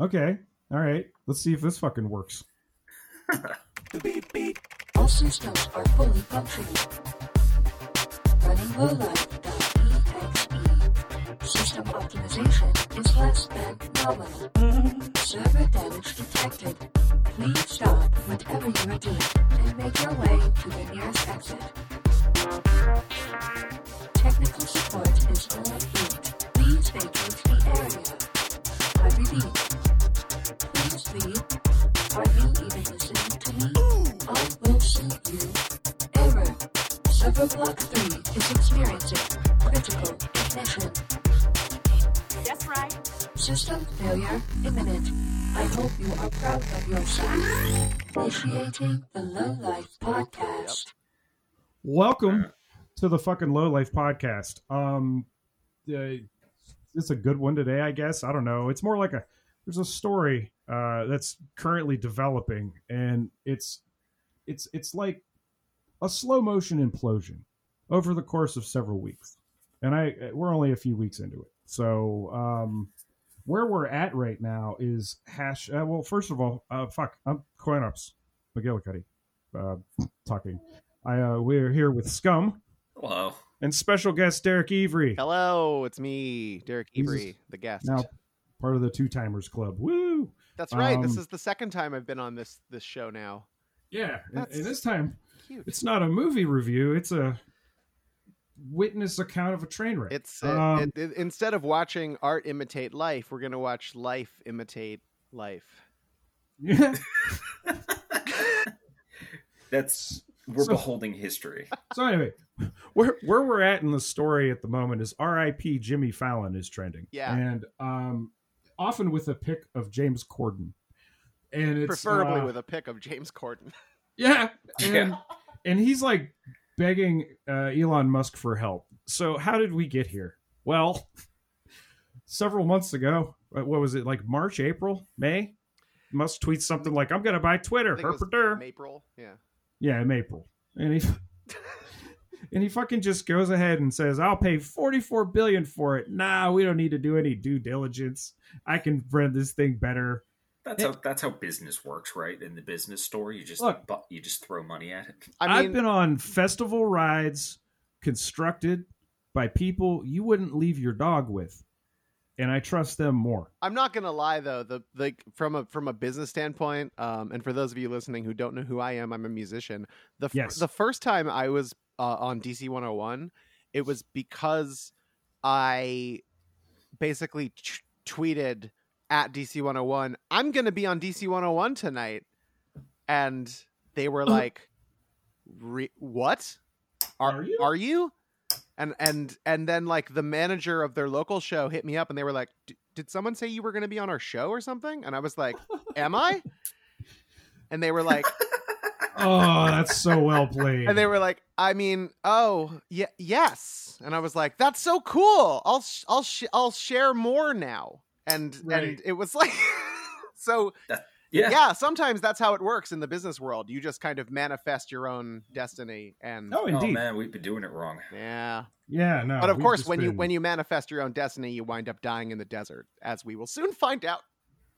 Okay. All right. Let's see if this fucking works. All systems are fully. Running. System optimization is less than nominal. Server damage detected. Please stop whatever you are doing and make your way to the nearest exit. Technical support is. Please vacate the area. Welcome to the fucking Low Life podcast. Um, uh, it's a good one today, I guess. I don't know. It's more like a there's a story uh, that's currently developing, and it's it's it's like a slow motion implosion over the course of several weeks, and I we're only a few weeks into it. So um, where we're at right now is hash. Uh, well, first of all, uh, fuck, I'm Coinops McGillicuddy uh, talking. I uh, we're here with Scum Hello. And special guest Derek Evry, Hello, it's me, Derek He's the guest. now part of the Two Timers Club. Woo! That's right. this um, is the second time I've been on this this show now. Yeah, and, and this time Cute. it's not a movie review; it's a witness account of a train wreck. It's uh, Um, it, it- instead of watching art imitate life, we're gonna watch life imitate life. yeah. That's we're So- beholding history. So anyway, where where we're at in the story at the moment is R.I.P. Jimmy Fallon is trending. Yeah. and um, often with a pic of James Corden, and it's Preferably uh, with a pic of James Corden. yeah, and Yeah. and he's like begging uh, Elon Musk for help. So how did we get here? Well, several months ago, uh, what was it like March, April, May? Musk tweets something like, "I'm going to buy Twitter." think it was Herpader. April. Yeah. Yeah, in April, and he and he fucking just goes ahead and says, "I'll pay 44 billion for it." Nah, we don't need to do any due diligence. I can run this thing better. That's how that's how business works, right? In the business store, you just Look. bu- you just throw money at it. I I mean, have been on festival rides constructed by people you wouldn't leave your dog with, and I trust them more. I'm not gonna lie though. The like from a from a business standpoint, um, and for those of you listening who don't know who I am, I'm a musician. The f- Yes. the first time I was uh, on DC 101, it was because I basically t- tweeted at DC 101, "I'm gonna be on DC 101 tonight," and they were like, Re- "What? Are you? Are you?" And and and then like the manager of their local show hit me up and they were like, "D- "Did someone say you were going to be on our show or something?" And I was like, "Am I?" And they were like, Oh, that's so well played. and they were like, "I mean, oh, yeah, yes." And I was like, "That's so cool. I'll sh- I'll sh- I'll share more now." And Right. and it was like so Yeah. yeah. sometimes that's how it works in the business world. You just kind of manifest your own destiny and oh, Oh indeed. man, we've been doing it wrong. yeah. Yeah, no. But of course, just when you when you manifest your own destiny, you wind up dying in the desert, as we will soon find out.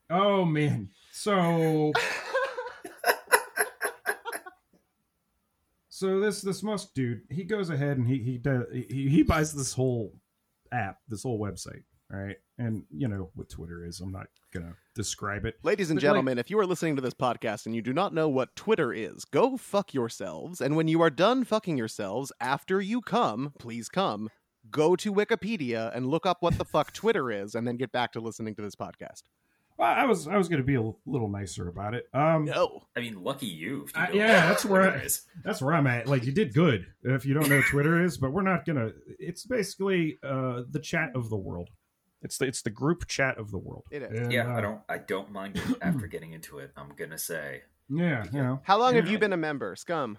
Oh man. So so this this Musk dude, he goes ahead and he he does he, he buys this whole app, this whole website, right? And you know what Twitter is. I'm not gonna describe it. Ladies and But, like- gentlemen, if you are listening to this podcast and you do not know what Twitter is, go fuck yourselves. And when you are done fucking yourselves, after you come, please come, go to Wikipedia and look up what the fuck Twitter is, and then get back to listening to this podcast. Well, I was I was gonna be a little nicer about it. Um, No. I mean, lucky you. You know yeah, what that's where I, that's where I'm at. Like you did good if you don't know what Twitter is, but we're not gonna. It's basically uh, the chat of the world. It's the it's the group chat of the world. It is. And, Yeah, uh, I don't I don't mind it after getting into it. I'm gonna say, Yeah, you know. How long have you been a member, Scum?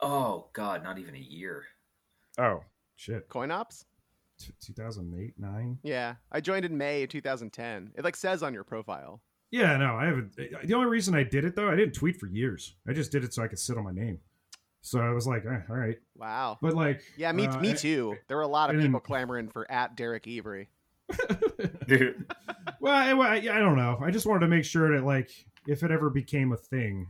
oh god, not even a year. Oh shit. CoinOps? T- 2008, nine. Yeah, I joined in May 2010. It like says on your profile. Yeah, no, I haven't. The only reason I did it though, I didn't tweet for years. I just did it so I could sit on my name. So I was like, eh, all right. Wow. But like, Yeah, me uh, me I- too. There were a lot of people clamoring for at Derek Evry. well, I, well, I, I don't know. I just wanted to make sure that like if it ever became a thing,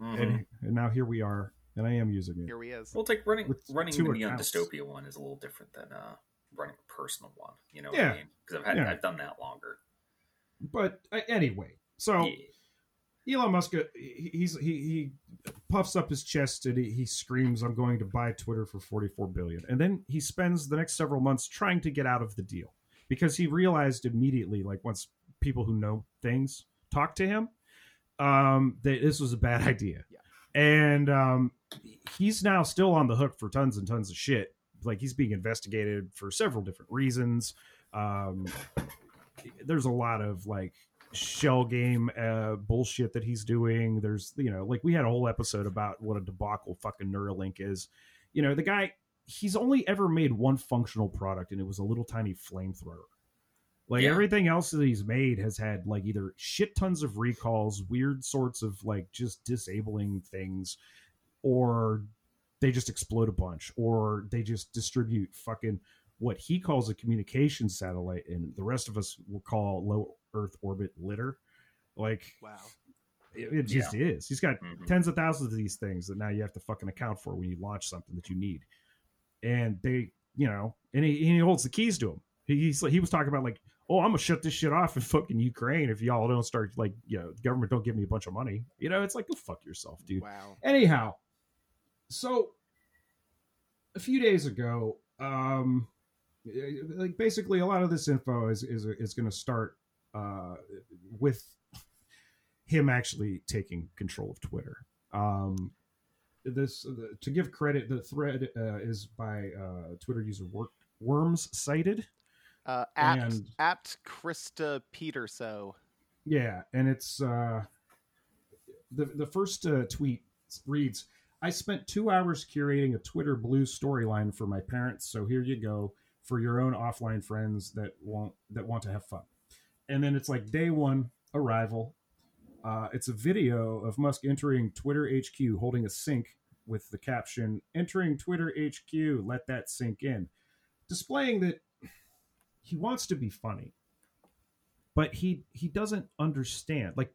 Mhm. and, and now here we are, and I am using it. Here we is. Well, it's like running With running the Neon. Dystopia one is a little different than uh, running a personal one. You know what Yeah. I mean? Because I've had Yeah. I've done that longer. But uh, anyway, so. Yeah. Elon Musk, uh, he- he's he he puffs up his chest and he, he screams, "I'm going to buy Twitter for 44 billion." And then he spends the next several months trying to get out of the deal because he realized immediately, like once people who know things talk to him, um, that this was a bad idea. Yeah. And um, he's now still on the hook for tons and tons of shit. Like he's being investigated for several different reasons. Um, there's a lot of like shell game uh bullshit that he's doing there's you know like we had a whole episode about what a debacle fucking neuralink is you know the guy he's only ever made one functional product and it was a little tiny flamethrower like Yeah. everything else that he's made has had like either shit tons of recalls weird sorts of like just disabling things or they just explode a bunch or they just distribute fucking what he calls a communication satellite and the rest of us will call low earth orbit litter like Wow. it, it just is he's got Mhm. tens of thousands of these things that now you have to fucking account for when you launch something that you need and they you know and he, and he holds the keys to he, he's like he was talking about like oh i'm gonna shut this shit off in fucking ukraine if y'all don't start like you know the government don't give me a bunch of money. You know it's like go fuck yourself dude. Wow. anyhow so a few days ago um like basically a lot of this info is is, is going to start uh with him actually taking control of twitter. Um this the, to give credit the thread uh, is by uh twitter user work worms cited Uh, at And- Krista Peterso. Yeah, and it's uh, the the first uh, tweet reads, "I spent two hours curating a Twitter Blue storyline for my parents, so here you go for your own offline friends that want that want to have fun." And then it's like day one arrival. Uh, it's a video of Musk entering Twitter HQ holding a sink with the caption "Entering Twitter HQ, let that sink in," displaying that he wants to be funny but he he doesn't understand like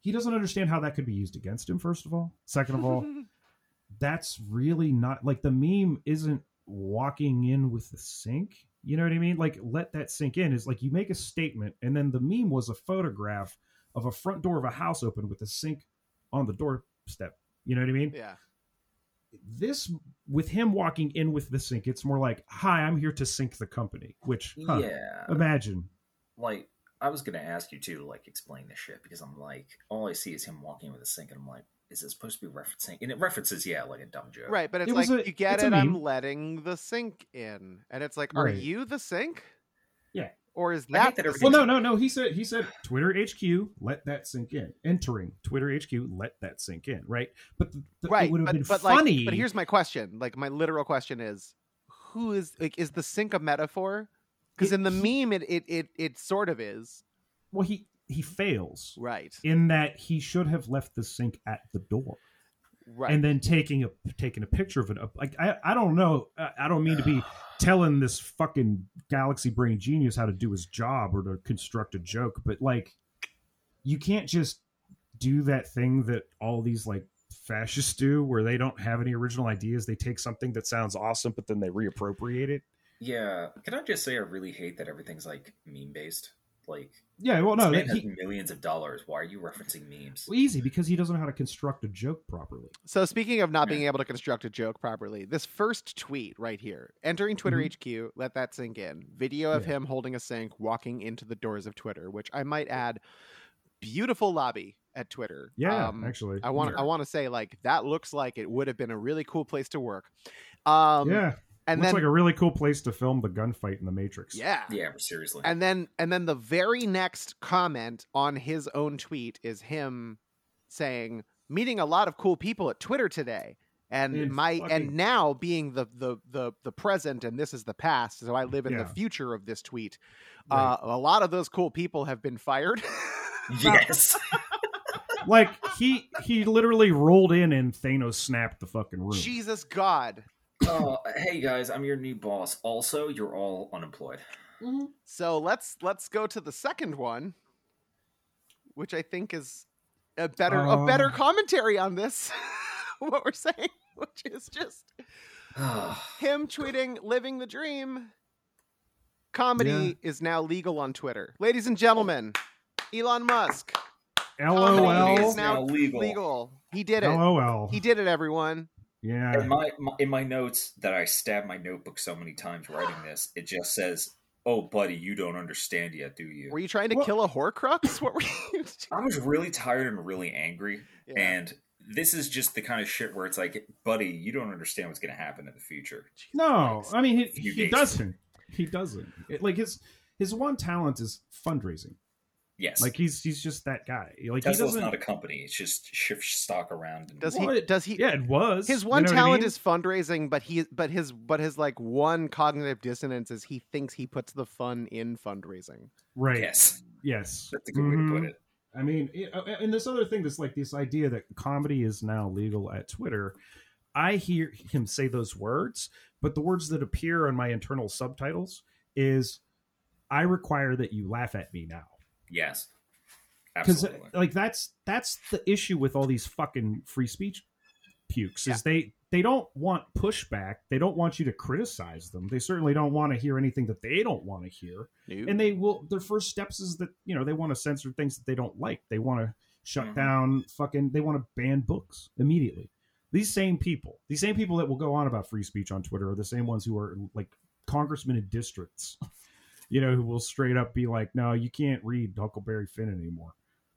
he doesn't understand how that could be used against him first of all. Second of all that's really not like the meme isn't walking in with the sink you know what i mean? Like let that sink in. Is like you make a statement and then the meme was a photograph of a front door of a house open with a sink on the doorstep. You know what i mean? Yeah. this with him walking in with the sink it's more like hi i'm here to sink the company which huh, Yeah. imagine. Like I was gonna ask you too to like explain this shit because I'm like all I see is him walking with a sink and I'm like, is it supposed to be referencing? And it references yeah like a dumb joke. Right, but it's It like was a- you get it's it. I'm letting the sink in, and it's like, are Right. you the sink? Yeah. Or is that? hate that the Well, no, no, no. He said he said Twitter HQ, let that sink in. Entering Twitter HQ, let that sink in. Right, but the, the, right, it would have but, been but funny. like, but here's my question. Like, my literal question is, who is like, is the sink a metaphor? Because in the he- meme, it, it it it sort of is. well, he he fails Right. in that he should have left the sink at the door Right. and then taking a taking a picture of it. Like I, I don't know. I, I don't mean to be telling this fucking galaxy brain genius how to do his job or to construct a joke, but like you can't just do that thing that all these like fascists do where they don't have any original ideas. They take something that sounds awesome, but then they reappropriate it. Yeah. Can I just say I really hate that everything's like meme based? Like Yeah, well, no, this man that, has he, millions of dollars. Why are you referencing memes? well, easy because he doesn't know how to construct a joke properly. So speaking of not Yeah. being able to construct a joke properly, this first tweet right here, entering Twitter Mhm. HQ, let that sink in. Video of Yeah. him holding a sink, walking into the doors of Twitter, which I might add, beautiful lobby at Twitter. Yeah, Um, actually, I want Sure. I want to say like that looks like it would have been a really cool place to work. Um, yeah, and looks then like a really cool place to film the gunfight in the Matrix. yeah, Yeah, seriously. and then and then the very next comment on his own tweet is him saying meeting a lot of cool people at Twitter today. And And my fucking- and now being the, the the the present and this is the past, so I live in the future of this tweet. Right. Uh, a lot of those cool people have been fired. yes. like he he literally rolled in and Thanos snapped the fucking room. Jesus God, Oh, hey guys, I'm your new boss. Also, you're all unemployed. So let's let's go to the second one, which I think is a better a better Uh. commentary on this. what we're saying, which is just him tweeting "living the dream." Comedy is now legal on Twitter, ladies and gentlemen. Elon Musk comedy LOL. is now Now legal. legal. He did it. LOL. He did it, everyone. Yeah. In my, my in my notes that I stabbed my notebook so many times writing this, it just says, "Oh, buddy, you don't understand yet, do you?" Were you trying to Well- kill a Horcrux? What were you? I was really tired and really angry, Yeah. and this is just the kind of shit where it's like, buddy, you don't understand what's going to happen in the future. No, I mean he, he doesn't. He doesn't. It- like his his one talent is fundraising. Yes, Like he's he's just that guy. Like he Tesla's doesn't. not a company; it's just shift stock around. And, Does Well, he? Does he? yeah, it was His You one know what I talent mean? is fundraising, but he but his but his like one cognitive dissonance is he thinks he puts the fun in fundraising. right. yes, Yes, that's a good way to put Mhm. it. I mean, it- uh, and this other thing, this like this idea that comedy is now legal at Twitter. I hear him say those words, but the words that appear on my internal subtitles is, "I require that you laugh at me now." Yes, because like that's that's the issue with all these fucking free speech pukes is they they don't want pushback. They don't want you to criticize them. They certainly don't want to hear anything that they don't want to hear. And they will their first steps is that you know they want to censor things that they don't like. They want to shut Mhm. down fucking they want to ban books immediately. These same people these same people that will go on about free speech on twitter are the same ones who are like congressmen in districts you know who will straight up be like no you can't read huckleberry finn anymore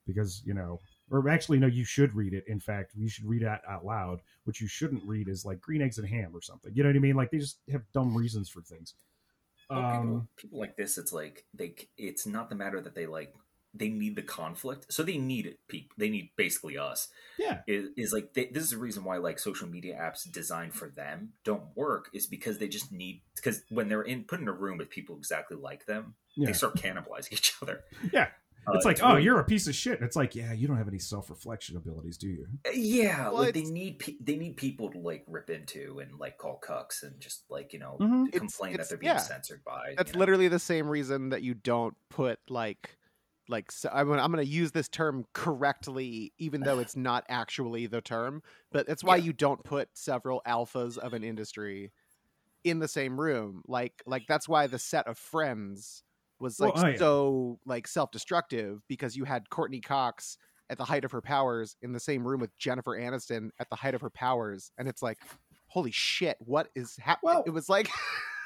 because you know or actually no you should read it in fact you should read it out loud what you shouldn't read is like green eggs and ham or something you know what i mean like they just have dumb reasons for things Well, people, um people like this, it's like they. It's not the matter that they like. They need the conflict, so they need it. People, they need basically us. yeah Is, is like they, this is the reason why like social media apps designed for them don't work. Is because they just need because when they're in put in a room with people exactly like them, yeah they start cannibalizing each other. Yeah. Uh, it's like oh really- you're a piece of shit it's like yeah you don't have any self-reflection abilities do you yeah, Well, like they need pe- they need people to like rip into and like call cucks and just like you know Mhm. Complain it's- that they're being yeah. censored by. That's you know? literally the same reason that you don't put like like so I'm gonna, I'm going to use this term correctly even though it's not actually the term but that's why Yeah. you don't put several alphas of an industry in the same room like like that's why the set of friends was like Well, oh, yeah. so like self-destructive because you had Courteney Cox at the height of her powers in the same room with Jennifer Aniston at the height of her powers and it's like holy shit what is happening Well, it was like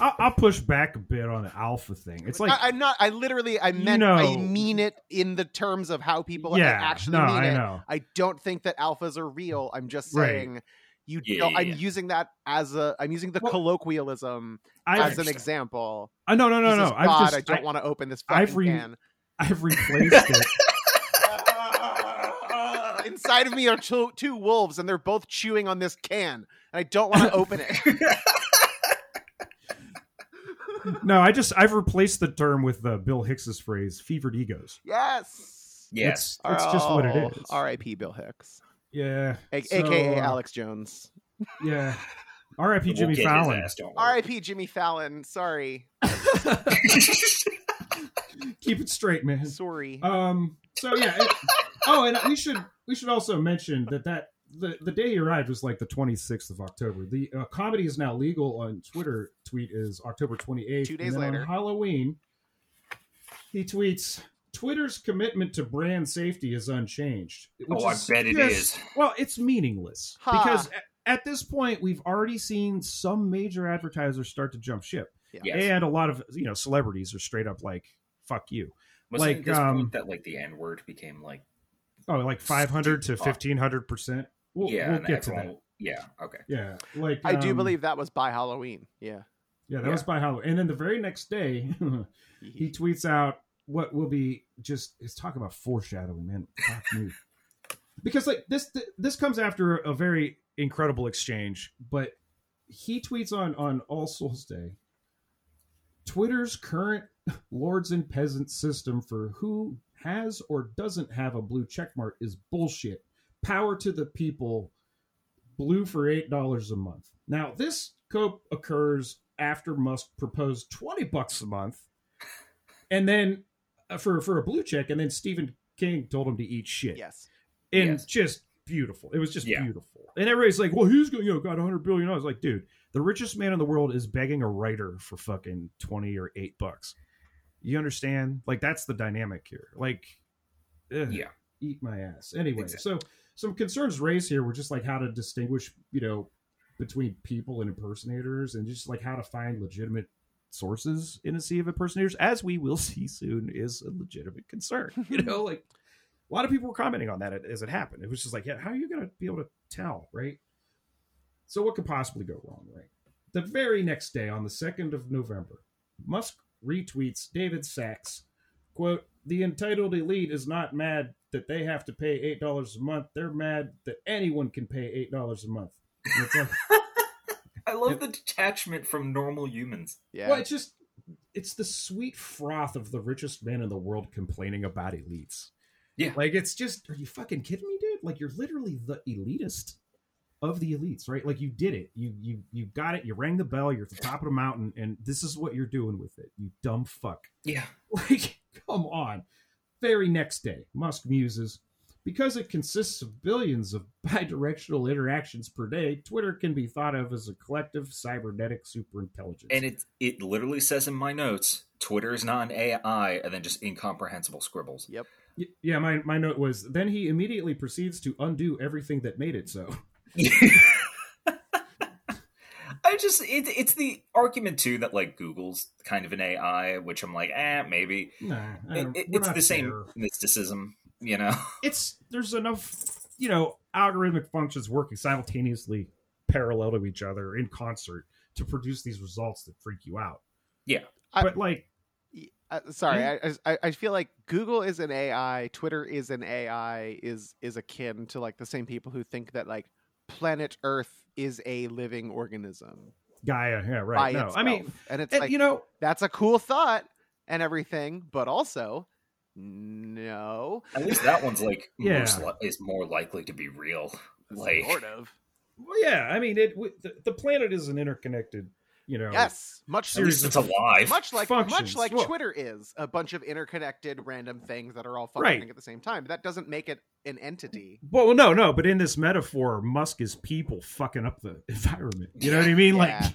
I'll, I'll push back a bit on the alpha thing it's like I, I'm not. I literally. I You meant. I mean it in the terms of how people yeah actually no mean i it. know I don't think that alphas are real. I'm just Right. saying. You. Yeah, don't, yeah, I'm yeah. using that as a. I'm using the Well, colloquialism I've, as an example. I no no no Jesus no i've God, just I don't want to open this I've re- can. i've replaced it Inside of me are two, two wolves, and they're both chewing on this can, and I don't want to open it. no i just i've replaced the term with uh, bill hicks's phrase fevered egos yes. yes. it's, it's just what it Oh, R.I.P. Bill Hicks, yeah A- So, aka uh, Alex Jones. yeah rip We'll jimmy fallon ass, don't worry. R.I.P. Jimmy Fallon. Sorry, keep it straight man sorry. Um. So yeah. it- oh, and we should we should also mention that that the the day he arrived was like the 26th of October. The uh, comedy is now legal on Twitter. Tweet is October 28th. Two days and then later. on Halloween, he tweets. Twitter's commitment to brand safety is unchanged. Oh, I is bet it just- is. Well, it's meaningless Ha. because at, at this point we've already seen some major advertisers start to jump ship, Yes. and a lot of you know celebrities are straight up like "fuck you." Was like, it at this um, point that like the N word became like Oh, like five hundred to fifteen hundred percent. We'll, yeah, we'll and get to everyone- that. Yeah, okay. Yeah, like I do um, believe that was by Halloween. Yeah. Yeah, that Yeah. was by Halloween, and then the very next day, he tweets out what will be just. It's talk about foreshadowing, man. Fuck me. Because like this, this comes after a very incredible exchange, but he tweets on on All Souls Day. Twitter's current lords and peasants system for who has or doesn't have a blue checkmark is bullshit. Power to the people. Blue for eight dollars a month. Now, this cope occurs after Musk proposed 20 bucks a month. And then uh, for for a blue check and then Stephen King told him to eat shit. Yes. And Yes. just beautiful. It was just Yeah. beautiful. And everybody's like, "Well, he's got, you know, got 100 billion dollars." Like, dude, the richest man in the world is begging a writer for fucking 20 or 8 bucks. You understand? Like that's the dynamic here. Like ugh, Yeah. eat my ass. Anyway, Exactly. so some concerns raised here were just like how to distinguish, you know, between people and impersonators and just like how to find legitimate sources in a sea of impersonators, as we will see soon, is a legitimate concern. You know, like a lot of people were commenting on that as it happened. It was just like, yeah, how are you going to be able to tell, right? So what could possibly go wrong, right? The very next day, on the 2nd of November, Musk retweets David Sacks, quote, the entitled elite is not mad that they have to pay $8 a month. They're mad that anyone can pay $8 a month. Like, I love the detachment from normal humans. Yeah. Well, it's just it's the sweet froth of the richest man in the world complaining about elites. Yeah. Like it's just are you fucking kidding me, dude? Like you're literally the elitist of the elites, right? Like you did it. You you you got it. You rang the bell. You're at the top of the mountain, and this is what you're doing with it. You dumb fuck. Yeah. Like, come on. Very next day, Musk muses. Because it consists of billions of bidirectional interactions per day, Twitter can be thought of as a collective cybernetic superintelligence. And it it literally says in my notes, Twitter is not an AI, and then just incomprehensible scribbles. Yep. Y- Yeah, my, my note was then he immediately proceeds to undo everything that made it so. I just it, it's the argument too that like Google's kind of an AI, which I'm like, eh, maybe. Nah, It, it- it's not the same mysticism, you know. It's there's enough, you know, algorithmic functions working simultaneously, parallel to each other in concert to produce these results that freak you out. Yeah. I- but like, Uh, sorry, I, I I feel like Google is an AI, Twitter is an AI, is is akin to like the same people who think that like planet Earth is a living organism Gaia, yeah, by right. No, itself. I mean, and it's and, like you know, that's a cool thought and everything, but also no, At least that one's like Yeah. most li- is more likely to be real. Like sort of. well, yeah, I mean, it w- the, the planet is an interconnected, you know, Yes, much series it's alive. much like much like Well- Twitter is a bunch of interconnected random things that are all functioning at the same time. But that doesn't make it an entity. Well, no, no, but in this metaphor, Musk is people fucking up the environment. You know what I mean? Yeah. Like,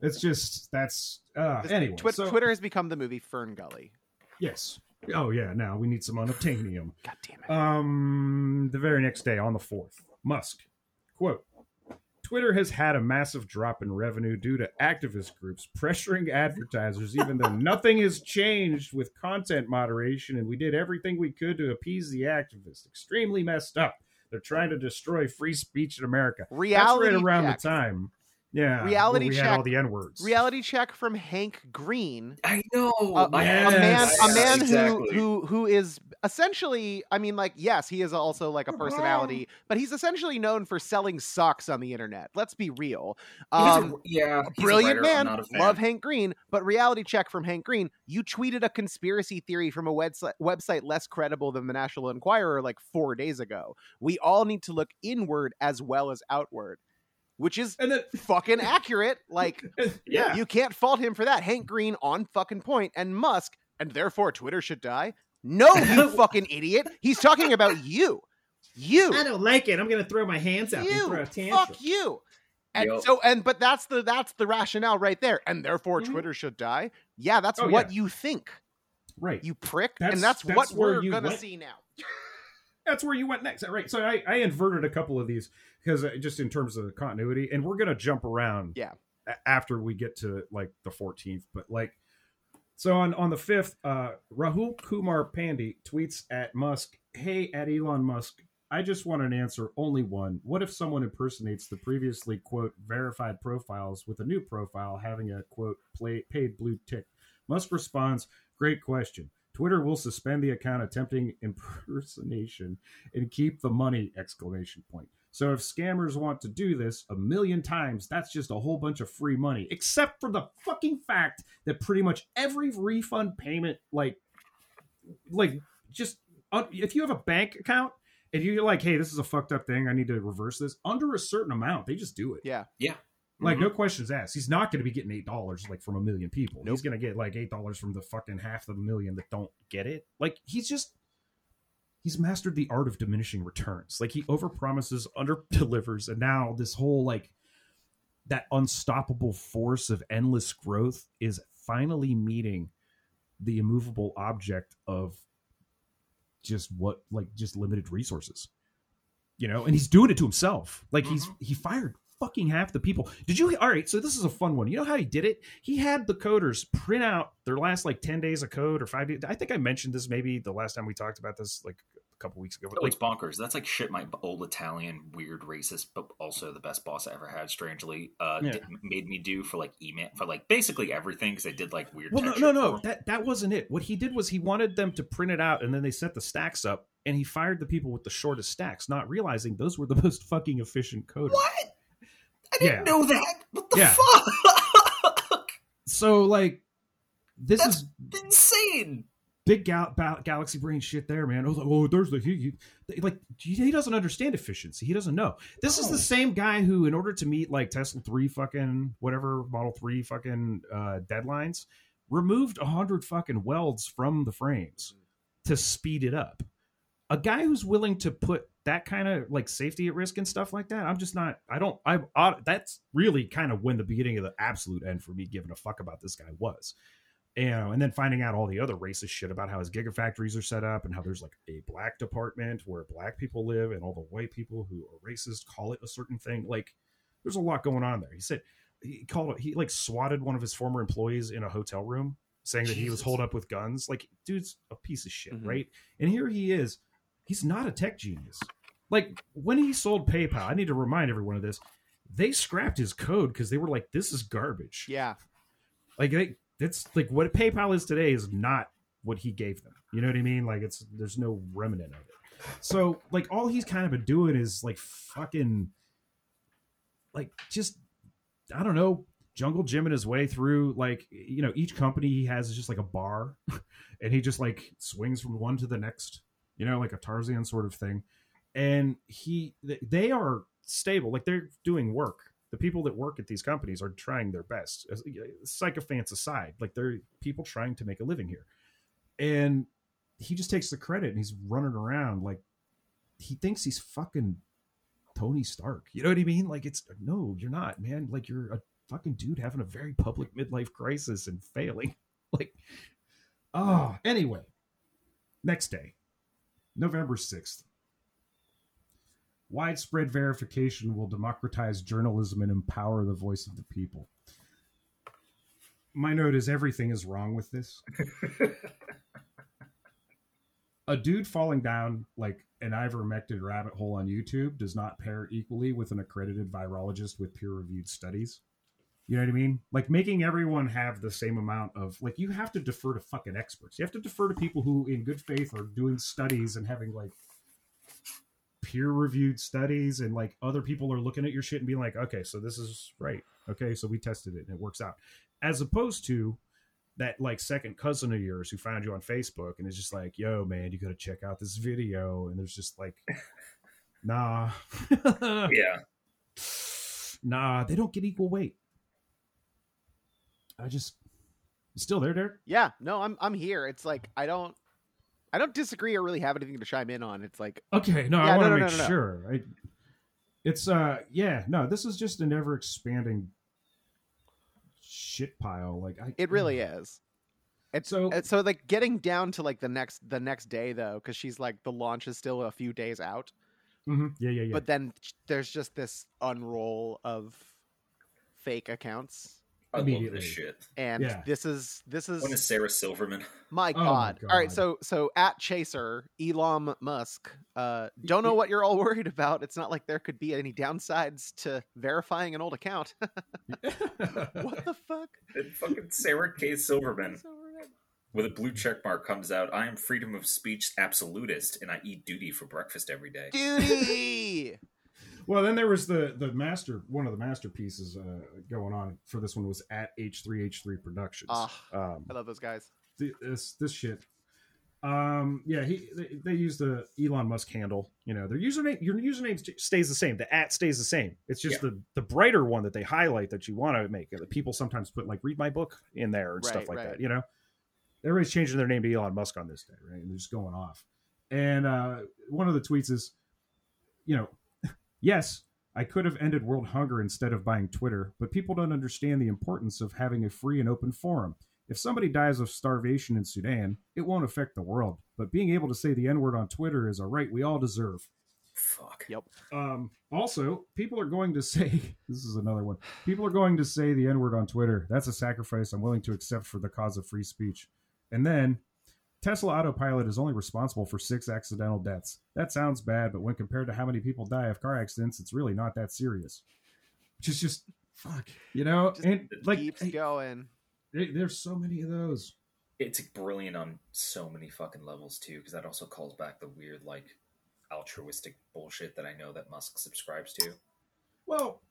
it's just that's uh, This- anyway. Twi- so- Twitter has become the movie Fern Gully. yes. Oh yeah. Now we need some unobtainium. God damn it. Um, the very next day, on the fourth, Musk quote: "Twitter has had a massive drop in revenue due to activist groups pressuring advertisers, even though nothing has changed with content moderation, and we did everything we could to appease the activists. Extremely messed up. They're trying to destroy free speech in America. Reality That's right around check. the time. Yeah, Reality we check. had all the n words. Reality check from Hank Green, I know. a, I- a Yes. man, a man exactly. who who who is essentially. I mean, like, yes, he is also like a personality, but he's essentially known for selling socks on the internet. Let's be real. He's a- Um, yeah, he's a brilliant writer. Man. Love Hank Green, but reality check from Hank Green. You tweeted a conspiracy theory from a website website less credible than the National Enquirer like four days ago. We all need to look inward as well as outward, which is and then fucking accurate. Like yeah, you can't fault him for that. Hank Green on fucking point, and Musk, and therefore Twitter should die. No, you fucking idiot. He's talking about you. You I don't like it. I'm gonna throw my hands you fuck you and Yep. so and but that's the that's the rationale right there and therefore Mhm. twitter should die yeah that's Oh, what yeah. you think Right. you prick That's- and that's, that's what where we're gonna went. see now that's where you went next, right? So I, I inverted a couple of these because uh, just in terms of the continuity, and we're gonna jump around, Yeah. after we get to like the 14th, but like, so on on the fifth, uh, Rahul Kumar Pandey tweets at Musk, "Hey, at Elon Musk." I just want an answer, only one. What if someone impersonates the previously quote verified profiles with a new profile having a quote play, paid blue tick? Musk responds, "Great question. Twitter will suspend the account attempting impersonation and keep the money exclamation point. So if scammers want to do this a million times, that's just a whole bunch of free money. Except for the fucking fact that pretty much every refund payment like like just uh, if you have a bank account and you're like, "Hey, this is a fucked up thing. I need to reverse this." Under a certain amount, they just do it. yeah Yeah. Like Mhm. no questions asked. He's not going to be getting eight dollars like from a million people. Nope. He's going to get like eight dollars from the fucking half of the million that don't get it. Like he's just he's mastered the art of diminishing returns. Like he overpromises, underdelivers, and now this whole like that unstoppable force of endless growth is finally meeting the immovable object of just what like just limited resources you know? And he's doing it to himself. Like he's mm-hmm. he fired fucking half the people. Did you all right so this is a fun one. You know how he did it? He had the coders print out their last like 10 days of code or five days. I think i mentioned this maybe the last time we talked about this like couple weeks ago Oh, it's bonkers. That's like shit my old Italian, weird racist, but also the best boss I ever had, strangely, uh, Yeah. did, made me do for like email, for like basically everything because they did like weird Well, no, no, no. That that wasn't it. What he did was he wanted them to print it out, and then they set the stacks up, and he fired the people with the shortest stacks, not realizing those were the most fucking efficient coders. What? I didn't Yeah. know that. What the Yeah. fuck? So like, this That's is insane. Big gal- ba- galaxy brain shit there, man. I was like, oh, there's the he, he like he doesn't understand efficiency. He doesn't know. This is the same guy who, in order to meet like Tesla three fucking whatever Model three fucking uh, deadlines, removed a hundred fucking welds from the frames to speed it up. A guy who's willing to put that kind of like safety at risk and stuff like that, I'm just not. I don't. Uh, that's really kind of when the beginning of the absolute end for me giving a fuck about this guy was you know, and then finding out all the other racist shit about how his gigafactories are set up and how there's like a black department where black people live and all the white people who are racist call it a certain thing. Like, there's a lot going on there. He said he called it, he like swatted one of his former employees in a hotel room saying that he was Jesus. holed up with guns. Like, dude's a piece of shit, Mhm. right? And here he is. He's not a tech genius. Like, when he sold PayPal, I need to remind everyone of this. They scrapped his code because they were like, this is garbage. Yeah. Like they, it's like what PayPal is today is not what he gave them. You know what I mean? Like it's there's no remnant of it. So like all he's kind of been doing is like fucking like just I don't know, jungle gymming his way through like you know, each company he has is just like a bar and he just like swings from one to the next, you know, like a Tarzan sort of thing. And he they are stable, like they're doing work the people that work at these companies are trying their best. Sycophants aside like they're people trying to make a living here. And he just takes the credit and he's running around like he thinks he's fucking tony stark. You know what i mean? Like it's no you're not man. Like you're a fucking dude having a very public midlife crisis and failing. Like oh anyway next day november 6th Widespread verification will democratize journalism and empower the voice of the people. My note is everything is wrong with this. a dude falling down like an ivermectin rabbit hole on YouTube does not pair equally with an accredited virologist with peer reviewed studies. You know what I mean? Like making everyone have the same amount of like you have to defer to fucking experts. You have to defer to people who in good faith are doing studies and having like peer reviewed studies and like other people are looking at your shit and being like, okay, so this is right. Okay, so we tested it and it works out. As opposed to that like second cousin of yours who found you on Facebook and is just like, yo, man, you gotta check out this video. And there's just like, nah. Yeah. nah, they don't get equal weight. I just still there, Derek? Yeah. No, I'm I'm here. It's like I don't I don't disagree or really have anything to chime in on. It's like Okay, no, Yeah, I want no, to no, make no, no. sure. I, it's uh, yeah, no, this is just an ever expanding shit pile. Like I, it really is. It's So- so so like getting down to like the next the next day though, because she's like the launch is still a few days out. Mhm, Yeah, yeah, yeah. But then there's just this unroll of fake accounts, Immediately. this shit. and Yeah. this is this is When is Sarah Silverman? my Oh my god. All right, so so at Chaser Elon Musk, uh, don't know what you're all worried about. It's not like there could be any downsides to verifying an old account. what the fuck? And fucking Sarah K. Silverman with a blue check mark comes out. I am freedom of speech absolutist, and I eat duty for breakfast every day. Duty. Well, then there was the the master one of the masterpieces uh, going on for this one was at H three H three Productions. Ah. um, I love those guys. th- this this shit. Um, yeah, he they, they use the Elon Musk handle. You know, their username, your username stays the same. The at stays the same. It's just the the brighter one that they highlight that you want to make. That people sometimes put like "read my book" in there and stuff like right. that. You know, everybody's changing their name to Elon Musk on this day, right? And they're just going off. And uh, one of the tweets is, you know, yes, I could have ended world hunger instead of buying Twitter, but people don't understand the importance of having a free and open forum. If somebody dies of starvation in Sudan, it won't affect the world. But being able to say the N word on Twitter is a right we all deserve. Fuck. Yep. Um, also, people are going to say this is another one. People are going to say the N word on Twitter. That's a sacrifice I'm willing to accept for the cause of free speech. And then Tesla autopilot is only responsible for six accidental deaths. That sounds bad, but when compared to how many people die of car accidents, it's really not that serious. Which is just fuck, you know. Just and like, Keeps hey, going. there- there's so many of those. It's brilliant on so many fucking levels too, because that also calls back the weird like altruistic bullshit that I know that Musk subscribes to. Well,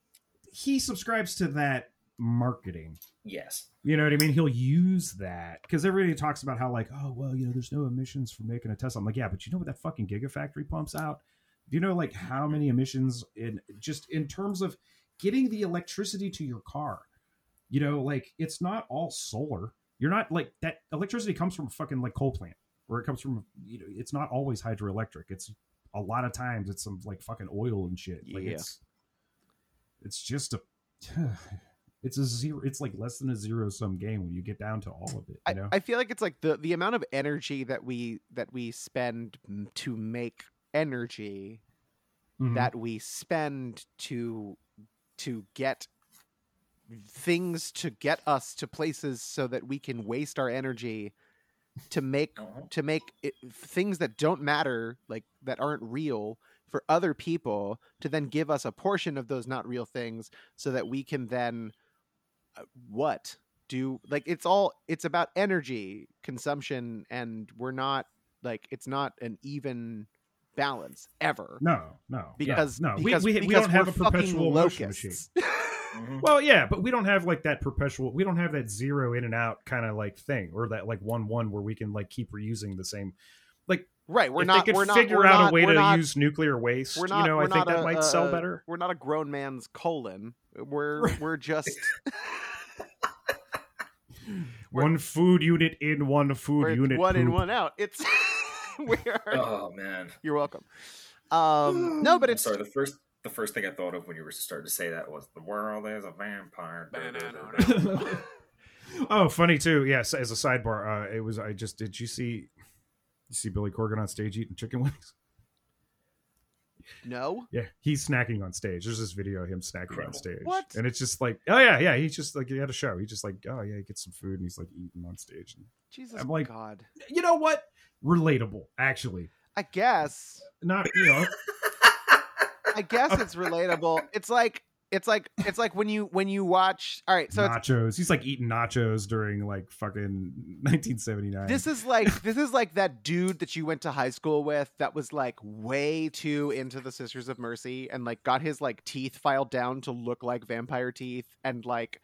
he subscribes to that marketing. Yes. You know what I mean? He'll use that because everybody talks about how like, oh well, you know, there's no emissions for making a Tesla. I'm like, yeah, but you know what that fucking gigafactory pumps out? Do you know like how many emissions in just in terms of getting the electricity to your car? You know, like it's not all solar. You're not like that electricity comes from a fucking like coal plant, or it comes from you know, it's not always hydroelectric. It's a lot of times it's some like fucking oil and shit. Like Yeah. it's it's just a it's a zero it's like less than a zero sum game when you get down to all of it. You I, know? I feel like it's like the the amount of energy that we that we spend to make energy Mhm. that we spend to to get things to get us to places so that we can waste our energy to make Uh-huh. to make it, things that don't matter like that aren't real for other people to then give us a portion of those not real things so that we can then what do like it's all it's about energy consumption and we're not like it's not an even balance ever no, no, yeah, because no, because, we, we, we don't have we're a perpetual motion machine. locusts. Mhm. Well, yeah, but we don't have like that perpetual. We don't have that zero in and out kind of like thing, or that like one one where we can like keep reusing the same. Like, right we're if not they could we're not figure we're out not, a way we're to not, use nuclear waste, we're not you know, I we're think not that a- might a- sell a- better. we're not a grown man's colon we're we're just we're- One food unit in, one food we're unit. one in one out it's we are Oh man. you're welcome um no but I'm it's sorry. The first the first thing I thought of when you were starting to say that was the world is a vampire. oh, funny too. Yes, as a sidebar, uh, it was. I just did. You see, you see Billy Corgan on stage eating chicken wings? No Yeah, he's snacking on stage. There's this video of him snacking on stage. What? And it's just like, oh yeah, yeah. He's just like he had a show. He just like, oh yeah, he gets some food and he's like eating on stage. jesus I'm like- god You know what? Relatable, actually. i guess Not you know. i guess it's relatable it's like it's like it's like when you when you watch all right so nachos. He's like eating nachos during like fucking 1979. This is like this is like that dude that you went to high school with that was like way too into the Sisters of Mercy and like got his like teeth filed down to look like vampire teeth and like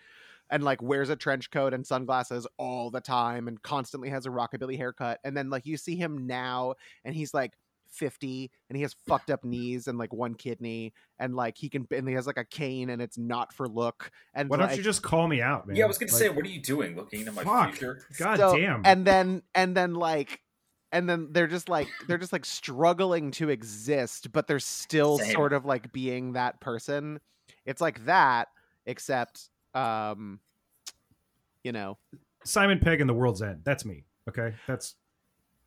and like wears a trench coat and sunglasses all the time and constantly has a rockabilly haircut and then like you see him now and he's like 50 and he has fucked up knees and like one kidney and like he can and he has like a cane and it's not for look and Why don't you just call me out, man? Yeah, I was gonna Like, say, what are you doing? Looking into my fuck. future? God So- damn. and then and then like and then they're just like they're just like struggling to exist but they're still Same. sort of like being that person it's like that except um you know Simon Pegg and the World's End. That's me. Okay, that's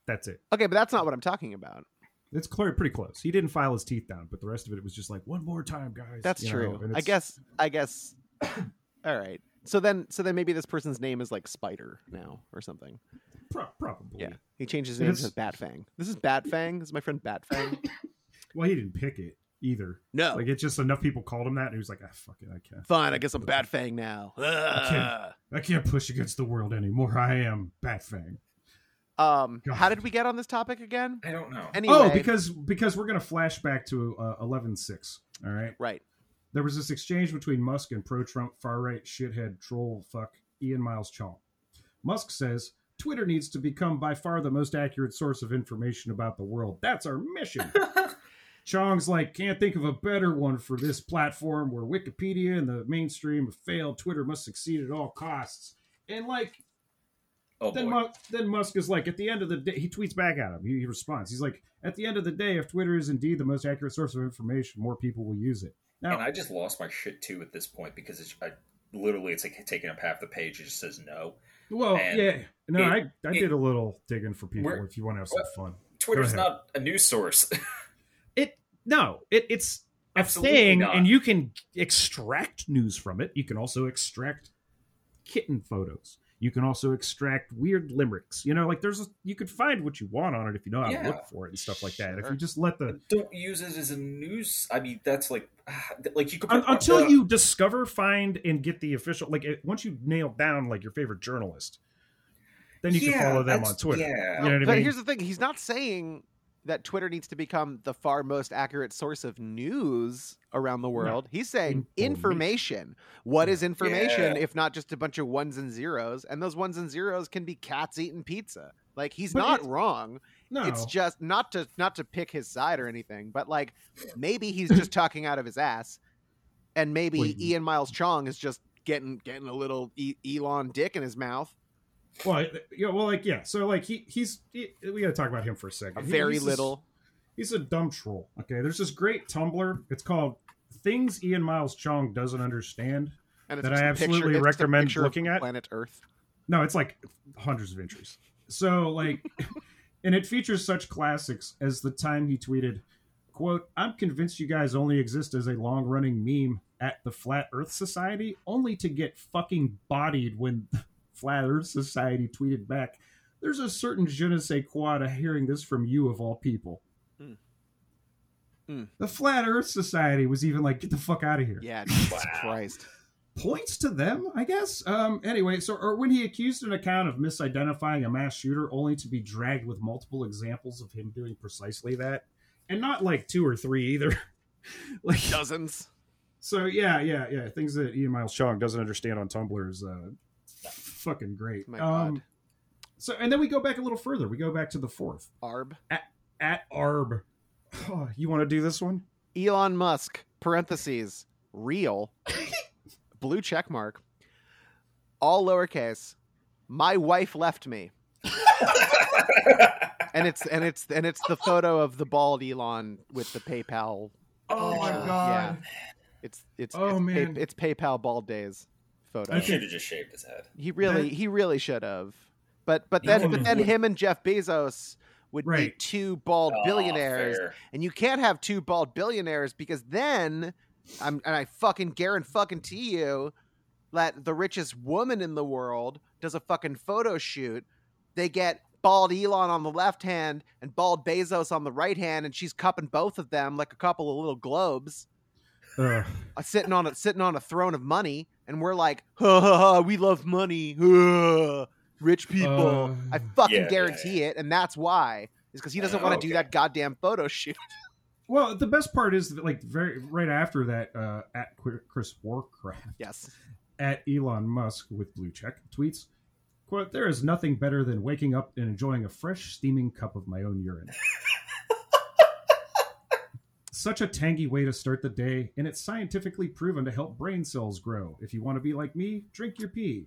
that's it. okay but that's not what i'm talking about It's clear, pretty close. He didn't file his teeth down, but the rest of it was just like one more time, guys. that's you true and i guess i guess all right so then so then maybe this person's name is like spider now or something pro- probably. yeah he changed his name to Batfang. this is Batfang. this is my friend Batfang. Well, he didn't pick it either. no Like it's just enough people called him that, and he was like, "Ah, fuck it, I can't. fine i guess i'm bat fang now can't- I can't push against the world anymore. I am Batfang." Um, God. how did we get on this topic again? I don't know. Anyway, Oh, because because we're gonna flash back to uh, eleven six. All right. right, There was this exchange between Musk and pro-Trump far-right shithead troll fuck Ian Miles Chong. Musk says Twitter needs to become by far the most accurate source of information about the world. That's our mission. Chong's like, can't think of a better one for this platform where Wikipedia and the mainstream have failed. Twitter must succeed at all costs. And like, Oh then. Mu- then Musk is like, at the end of the day, he tweets back at him. He, he responds. He's like, at the end of the day, if Twitter is indeed the most accurate source of information, more people will use it. Now, and I just lost my shit too at this point because it's I, literally it's like taking up half the page. It just says no. well, and yeah, no, it- I, I it- did a little digging for people if you want to have some fun. Twitter's not a news source. It no, it, it's a Absolutely thing, not. and you can extract news from it. You can also extract kitten photos. You can also extract weird limericks. You know, like there's a, you could find what you want on it if you know how Yeah. to look for it and stuff like that. If you just let the Don't use it as a news. I mean, that's like like you could put- until uh, you discover, find, and get the official like once you nail down like your favorite journalist, then you can follow them on Twitter. yeah. You know what I but mean? here's the thing: he's not saying that Twitter needs to become the far most accurate source of news around the world. He's saying Information. What is information Yeah. if not just a bunch of ones and zeros? And those ones and zeros can be cats eating pizza. Like he's But not wrong. no, It's just not to not to pick his side or anything, but like maybe he's just talking out of his ass, and maybe Wait. Ian Miles Chong is just getting getting a little e- Elon dick in his mouth. Well, yeah, well, like yeah. So like he he's he, we got to talk about him for a second. A very he's little. he's a dumb troll. Okay, there's this great Tumblr. It's called "Things Ian Miles Chong Doesn't Understand." That I I a picture- absolutely recommend picture of looking at. Planet Earth. No, it's like hundreds of entries. So like, and it features such classics as the time he tweeted, "quote I'm convinced you guys only exist as a long running meme at the Flat Earth Society, only to get fucking bodied when Flat Earth Society tweeted back." There's a certain je ne sais quoi to hearing this from you of all people. Hmm. Hmm. The Flat Earth Society was even like, "Get the fuck out of here." Yeah, Jesus Wow. Christ. points to them, I guess. Um, anyway, so or when he accused an account of misidentifying a mass shooter, only to be dragged with multiple examples of him doing precisely that, and not like two or three either. like Dozens. so, yeah, yeah, yeah. Things that Ian Miles Chong doesn't understand on Tumblr is uh, fucking great. My um, God. so, and then we go back a little further. We go back to the fourth Arb. at Arb. you want to do this one? Elon Musk, parentheses, real, blue check mark, all lowercase. My wife left me. And it's and it's and it's the photo of the bald Elon with the PayPal. Oh my. God. Yeah. It's it's Oh, it's, Pay- it's PayPal bald days photo. I He should have just shaved his head. He really That- he really should have. But but then but then him and Jeff Bezos would be two bald Aw, billionaires fair. and you can't have two bald billionaires because then I'm and I fucking guarantee fucking to you that the richest woman in the world does a fucking photo shoot. They get bald Elon on the left hand and bald Bezos on the right hand, and she's cupping both of them like a couple of little globes, uh, sitting on a sitting on a throne of money, and we're like, ha ha ha, we love money, ha, rich people. Uh, I fucking yeah, yeah, guarantee it, and that's why is because he doesn't Uh, want to do that goddamn photo shoot. Well, the best part is that, like very right after that, uh, at Chris Warcraft yes. at Elon Musk with blue check tweets, "quote There is nothing better than waking up and enjoying a fresh, steaming cup of my own urine. Such a tangy way to start the day, and it's scientifically proven to help brain cells grow. If you want to be like me, drink your pee."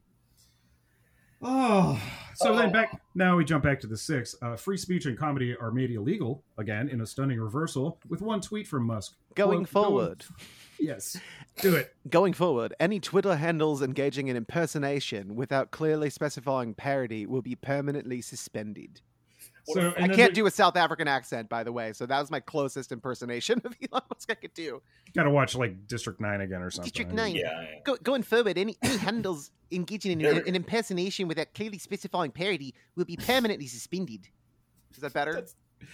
Oh, so then Oh. back now we jump back to the six. Uh, free speech and comedy are made illegal again in a stunning reversal with one tweet from Musk. Going Quote, forward. Yes, do it. Going forward, any Twitter handles engaging in impersonation without clearly specifying parody will be permanently suspended. What So I can't the- do a South African accent, by the way, so that was my closest impersonation of Elon Musk I could do. Gotta watch like District Nine again or something. District 9. Yeah, yeah. Go, going forward, any, any handles engaging in There- an, an impersonation without clearly specifying parody will be permanently suspended. Is that better?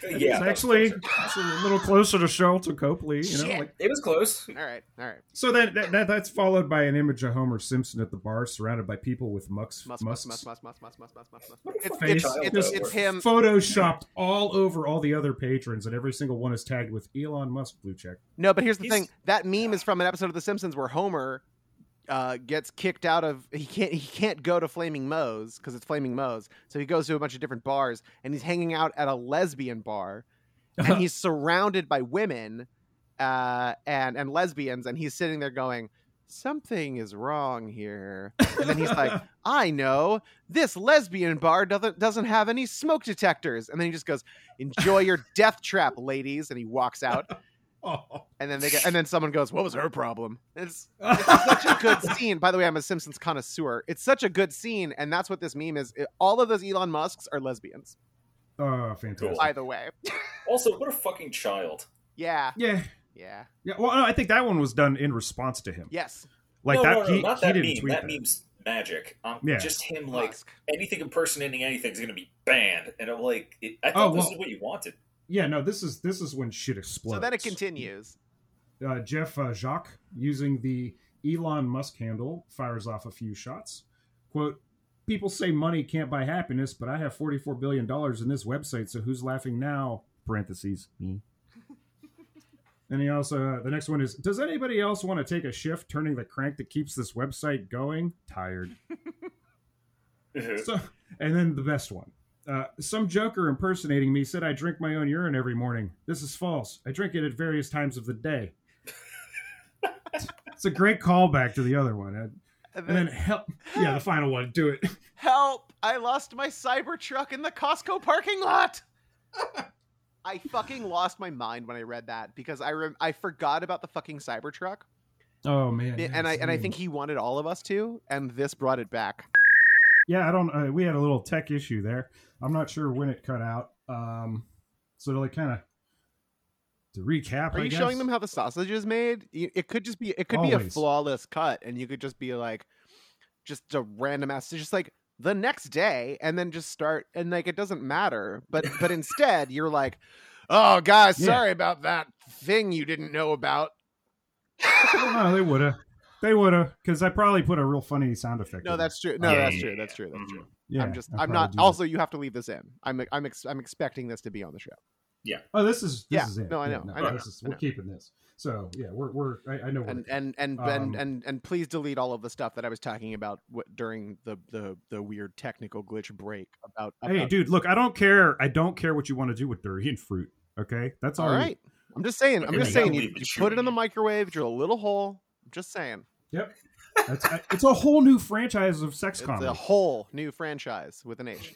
Yeah. it's actually it's a little closer to Sharlto Copley, you know. Shit. Like, it was close. all right, all right. so then that, that that's followed by an image of Homer Simpson at the bar, surrounded by people with mucks, Must, musks, must, must, must, must, must, must, must, must. What It's, fucking it's, it's, it's him. photoshopped all over all the other patrons, and every single one is tagged with Elon Musk blue check. No, but here's the He's- thing. That meme is from an episode of The Simpsons where Homer uh, gets kicked out of he can't he can't go to Flaming Moe's because it's Flaming Moe's. So he goes to a bunch of different bars and he's hanging out at a lesbian bar and he's surrounded by women uh, and and lesbians and he's sitting there going something is wrong here. And then he's like i know. This lesbian bar doesn't doesn't have any smoke detectors. And then he just goes enjoy your death trap ladies. And he walks out Oh. and then they get, and then someone goes, "What was her problem?" It's, it's such a good scene. By the way, I'm a Simpsons connoisseur. It's such a good scene, and that's what this meme is. It- all of those Elon Musks are lesbians. oh, fantastic. By the way, Also, what a fucking child. yeah, Yeah. yeah, Yeah, well, no, I think that one was done in response to him. yes. Like no, that, no, no, he, not he that didn't meme. tweet that that. meme's magic. Um, Yeah. Just him, like, Musk. anything impersonating anything is going to be banned. And I'm like, it, I Oh, thought this well- is what you wanted. Yeah, no, this is this is when shit explodes. So then it continues. uh, Jeph uh, Jacques, using the Elon Musk handle, fires off a few shots. Quote, People say money can't buy happiness, but I have $44 billion in this website, so who's laughing now? Parentheses, me. and he also, uh, the next one is Does anybody else want to take a shift turning the crank that keeps this website going? Tired. So, and then the best one. Uh, some joker impersonating me said I drink my own urine every morning. This is false. I drink it at various times of the day. it's a great callback to the other one. And, And and then then, help. Yeah, the final one. Do it. help! I lost my Cybertruck in the Costco parking lot. I fucking lost my mind when I read that because I rem- I forgot about the fucking Cybertruck, Oh man. And I and I think he wanted all of us to, and this brought it back. Yeah, I don't. Uh, we had a little tech issue there. I'm not sure when it cut out. Um, so to like kind of to recap, Are I you guess, showing them how the sausage is made? It could just be it could be a flawless cut, and you could just be like, just a random ass, just like the next day, and then just start, and like it doesn't matter. But but instead, you're like, oh guys, Yeah. sorry about that thing you didn't know about. Well, no, they would have. They would have, because I probably put a real funny sound effect. No, in that's true. No, Yeah, that's yeah, true. yeah. That's true. That's Mhm. true. Yeah, I'm just I I'm not. do that. Also, you have to leave this in. I'm I'm ex- I'm expecting this to be on the show. Yeah. Oh, this is this Yeah, is it. no, I Yeah, know, I know, this is, we're know. keeping this. So yeah, we're we're I, I know. and and and Um, and and and please delete all of the stuff that I was talking about w- during the the the weird technical glitch break about. hey, dude, look, I don't care. I don't care what you want to do with durian fruit. Okay, that's all. all you- right. I'm just saying. I'm just saying. You, you put it in the microwave, drill a little hole. I'm just saying. Yep. That's, it's a whole new franchise of sex It's comedy. a whole new franchise with an H.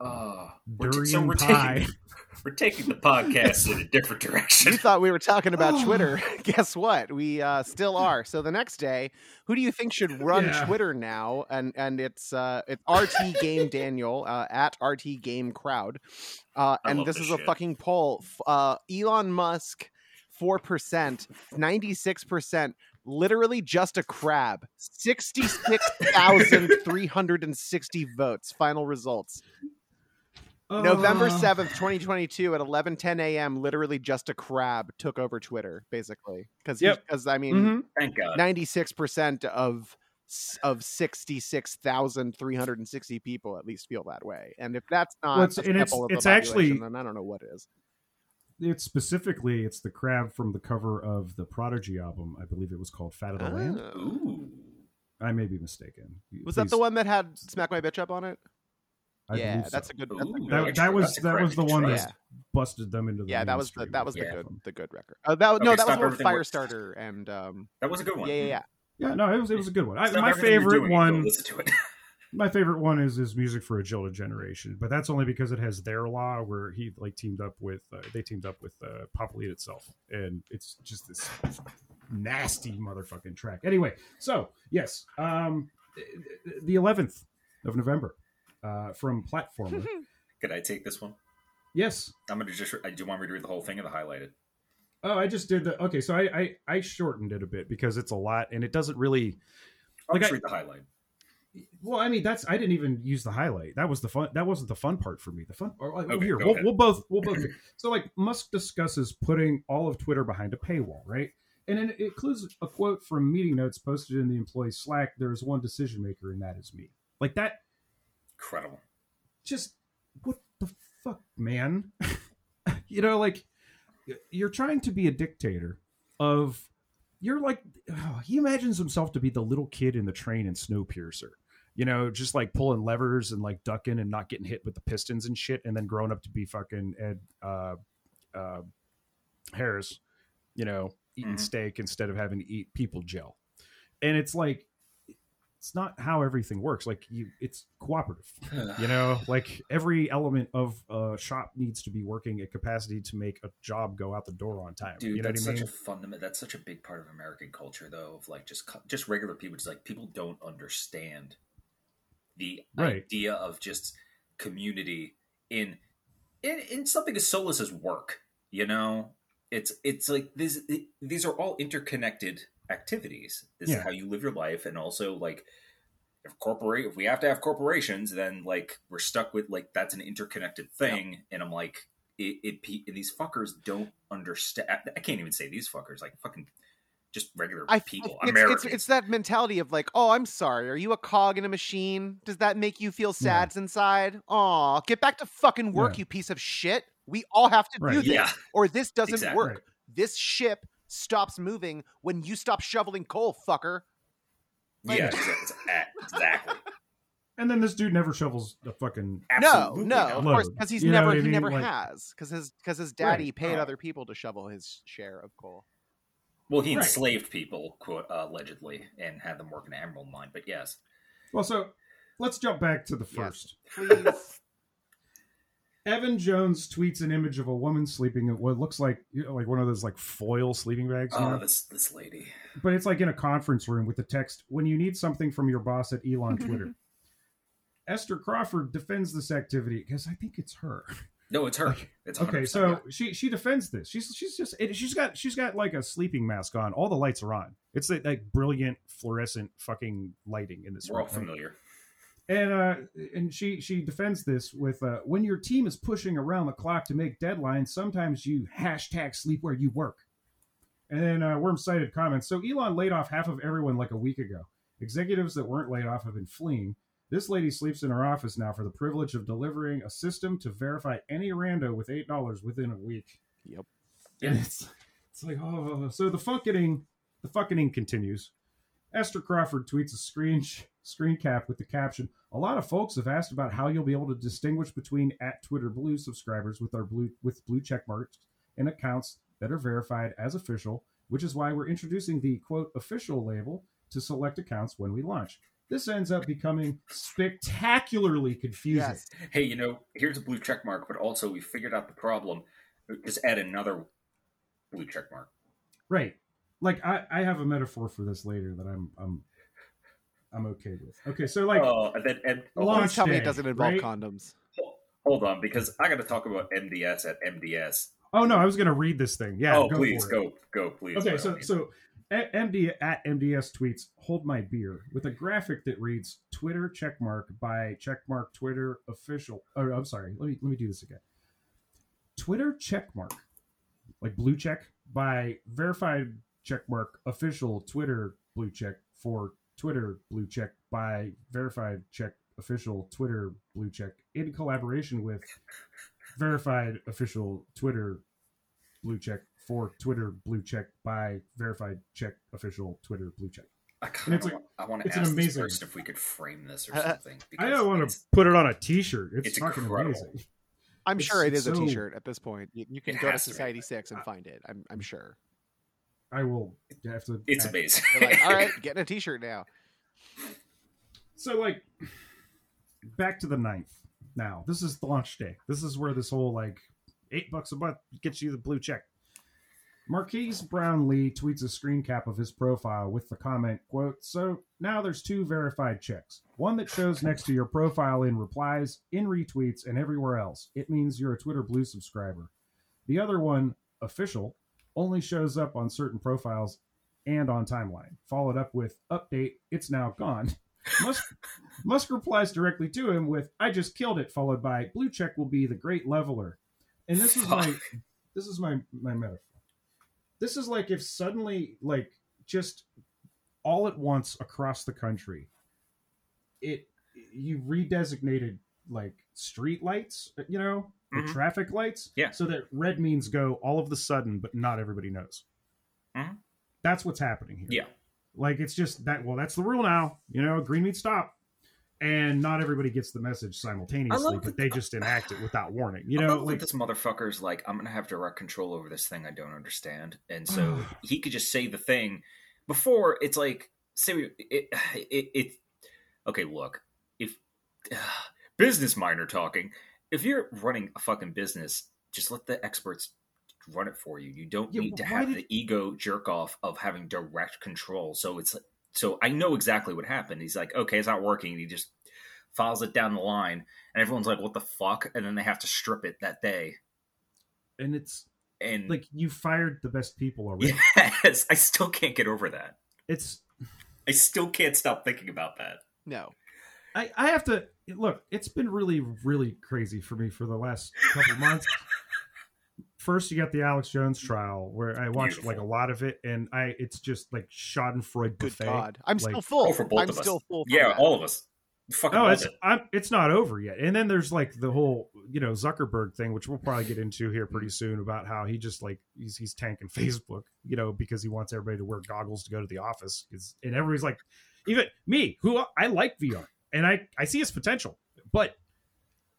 Uh, we're t- Durian so we're pie. taking, we're taking the podcast in a different direction. You thought we were talking about Oh. Twitter. Guess what? We uh, still are. So the next day, who do you think should run Yeah. Twitter now? And and it's uh, it's RT Game Daniel uh, at RT Game Crowd. Uh, and this this is a fucking poll. Uh, Elon Musk, four percent, ninety six percent. Literally just a crab. Sixty six thousand three hundred and sixty votes. Final results. November Uh, 7th, 2022 at 11:10 a.m. literally just a crab took over Twitter basically cuz Yep. cuz I mean mhm. Thank God. 96% of of 66,360 people at least feel that way. And if that's not Well, it's- a it's- sample of the it's actually- population, then I don't know what is. It's specifically it's the crab from the cover of the Prodigy album. I believe it was called "Fat of the Land." Oh. Ooh. I may be mistaken. Was that the one that had "Smack My Bitch Up" on it? I yeah, believe so. that's a good. That's a good That, record. that was that was the one choice. that busted them into the yeah, that was the mainstream. that was the Yeah. good the good record. Uh, that was, no, that was stop the one with everything Firestarter and um That was a good one. yeah yeah yeah. Yeah, no, it was it was a good one. I, my favorite doing one, Listen to it. my favorite one is is music for a jilted generation, but that's only because it has their law where he like teamed up with uh, they teamed up with uh, Pop Will Eat Itself, and it's just this nasty motherfucking track. Anyway, so yes, um, the 11th of November uh, from Platformer. Could I take this one? yes. I'm gonna just. I do want me to read the whole thing of the highlighted. Oh, I just did the okay. So I, I I shortened it a bit because it's a lot, and it doesn't really. I'll Like just I- read the highlight. Well, I mean, that's I didn't even use the highlight. That was the fun. That wasn't the fun part for me. The fun. Oh, or, Okay, here, we'll, we'll both we'll both. so, like Musk discusses putting all of Twitter behind a paywall, right? And then it includes a quote from meeting notes posted in the employee Slack. There is one decision maker, and that is me. Like that. Incredible. Just what the fuck, man? you know, like you're trying to be a dictator of you're like oh, he imagines himself to be the little kid in the train in Snowpiercer. You know, just like pulling levers and like ducking and not getting hit with the pistons and shit, and then growing up to be fucking Ed uh, uh, Harris. You know, eating Mhm. steak instead of having to eat people gel, and it's like it's not how everything works. Like you, it's cooperative you know like every element of a shop needs to be working at capacity to make a job go out the door on time Dude, you know what that's i mean such a fundamental. That's such a big part of American culture, though. Of like just just regular people, just like people don't understand the Right. idea of just community in in in something as soulless as work. You know, it's it's like this. It, these are all interconnected activities. This Yeah. is how you live your life, and also like if corporate if we have to have corporations, then like we're stuck with like that's an interconnected thing. And I'm like, it, it these fuckers don't understand. I can't even say these fuckers, like fucking just regular I people, it's, Americans. it's it's that mentality of like, oh, I'm sorry. Are you a cog in a machine? Does that make you feel sad inside? Aw, get back to fucking work, Yeah. you piece of shit. We all have to do Right. this, yeah, or this doesn't Exactly. work. Right. This ship stops moving when you stop shoveling coal, fucker. Like- yeah, exactly. exactly. and then this dude never shovels the fucking No, Absolutely no, not. of course, because he's You never what I he mean? never Like- has because his because his daddy Right. paid Oh. other people to shovel his share of coal. Well, he Right. enslaved people, quote, uh, allegedly, and had them work in an emerald mine. But yes, well so let's jump back to the Yes. first Please. evan jones tweets an image of a woman sleeping in what looks like you know, like one of those like foil sleeping bags you oh, know? this this lady. but it's like in a conference room with the text when you need something from your boss at elon twitter esther crawford defends this activity because i think it's her No, it's her. It's okay so yeah. she she defends this she's she's just it, she's got she's got like a sleeping mask on all the lights are on it's like, like brilliant fluorescent fucking lighting in this we're all room, right? familiar. and uh and she she defends this with uh when your team is pushing around the clock to make deadlines sometimes you hashtag sleep where you work and then uh worm cited comments so elon laid off half of everyone like a week ago executives that weren't laid off have been fleeing this lady sleeps in her office now for the privilege of delivering a system to verify any rando with eight dollars within a week Yep. and it's it's like oh, oh, oh. so the fucking the fucking continues Esther Crawford tweets a screen screen cap with the caption: "A lot of folks have asked about how you'll be able to distinguish between at Twitter Blue subscribers with our blue with blue check marks and accounts that are verified as official, which is why we're introducing the quote official label to select accounts when we launch. This ends up becoming spectacularly confusing. Yes. Hey, you know, here's a blue check mark, but also we figured out the problem. Just add another blue check mark. Right. Like I, I have a metaphor for this later that I'm I'm I'm okay with. Okay, so like Oh, and then and A launch Please tell me it doesn't involve right? condoms. hold on, because I got to talk about MDS at MDS. oh no, I was gonna read this thing. Yeah. oh, go please for it. go, go, please. Okay, so so A- MD at MDS tweets hold my beer with a graphic that reads Twitter checkmark by checkmark Twitter official. Oh, I'm sorry. Let me let me do this again. Twitter checkmark, like blue check by verified checkmark official Twitter blue check for Twitter blue check by verified check official Twitter blue check in collaboration with verified official Twitter blue check for Twitter blue check by verified check official Twitter blue check. I kind of like- I want to it's an ask this person if we could frame this or something. I because don't want to put it on a T-shirt. It's, it's fucking incredible. amazing. I'm It's- sure it's is a so- T-shirt at this point. You, you can go to has to. Society6 and find it. I'm, I'm sure. I will have to. It's add- amazing. Like, all right, getting a T-shirt now. So like, back to the ninth. Now this is the launch day. This is where this whole like eight bucks a month gets you the blue check. Marques Brownlee tweets a screen cap of his profile with the comment, quote, So now there's two verified checks. One that shows next to your profile in replies, in retweets, and everywhere else. It means you're a Twitter Blue subscriber. The other one, official, only shows up on certain profiles and on timeline. Followed up with update, it's now gone. Musk, Musk replies directly to him with, I just killed it, followed by blue check will be the great leveler. And this is my this is my my metaphor. This is like if suddenly like just all at once across the country it you redesignated like street lights, you know, the Mhm. traffic lights. Yeah. So that red means go all of the sudden, but not everybody knows. Mhm. That's what's happening here. Yeah. Like it's just that. Well, that's the rule now. You know, green means stop, and not everybody gets the message simultaneously, but they just enact it without warning. You know, like this motherfucker's like, I'm gonna have direct control over this thing I don't understand, and so he could just say the thing before it's like, say it, it, it okay. Look, if business minor talking, if you're running a fucking business, just let the experts run it for you. You don't Yeah, need to have did- the ego jerk off of having direct control. So it's so I know exactly what happened. He's like, okay, it's not working. And He just files it down the line, and everyone's like, "What the fuck?" And then they have to strip it that day. and it's And like you fired the best people already. yes, I still can't get over that. It's I still can't stop thinking about that. No. I, I have to look. It's been really, really crazy for me for the last couple months. First, you got the Alex Jones trial, where I watched Beautiful. like a lot of it, and I it's just like Schadenfreude Good. God. I'm Like- still full. For both I'm of us. still full. Yeah, that. all of us. Fucking No, it's it. I'm, it's not over yet. And then there's like the whole you know Zuckerberg thing, which we'll probably get into here pretty mm. soon about how he just like he's he's tanking Facebook, you know, because he wants everybody to wear goggles to go to the office. 'Cause- and everybody's like, even me, who I like VR, and I I see its potential, but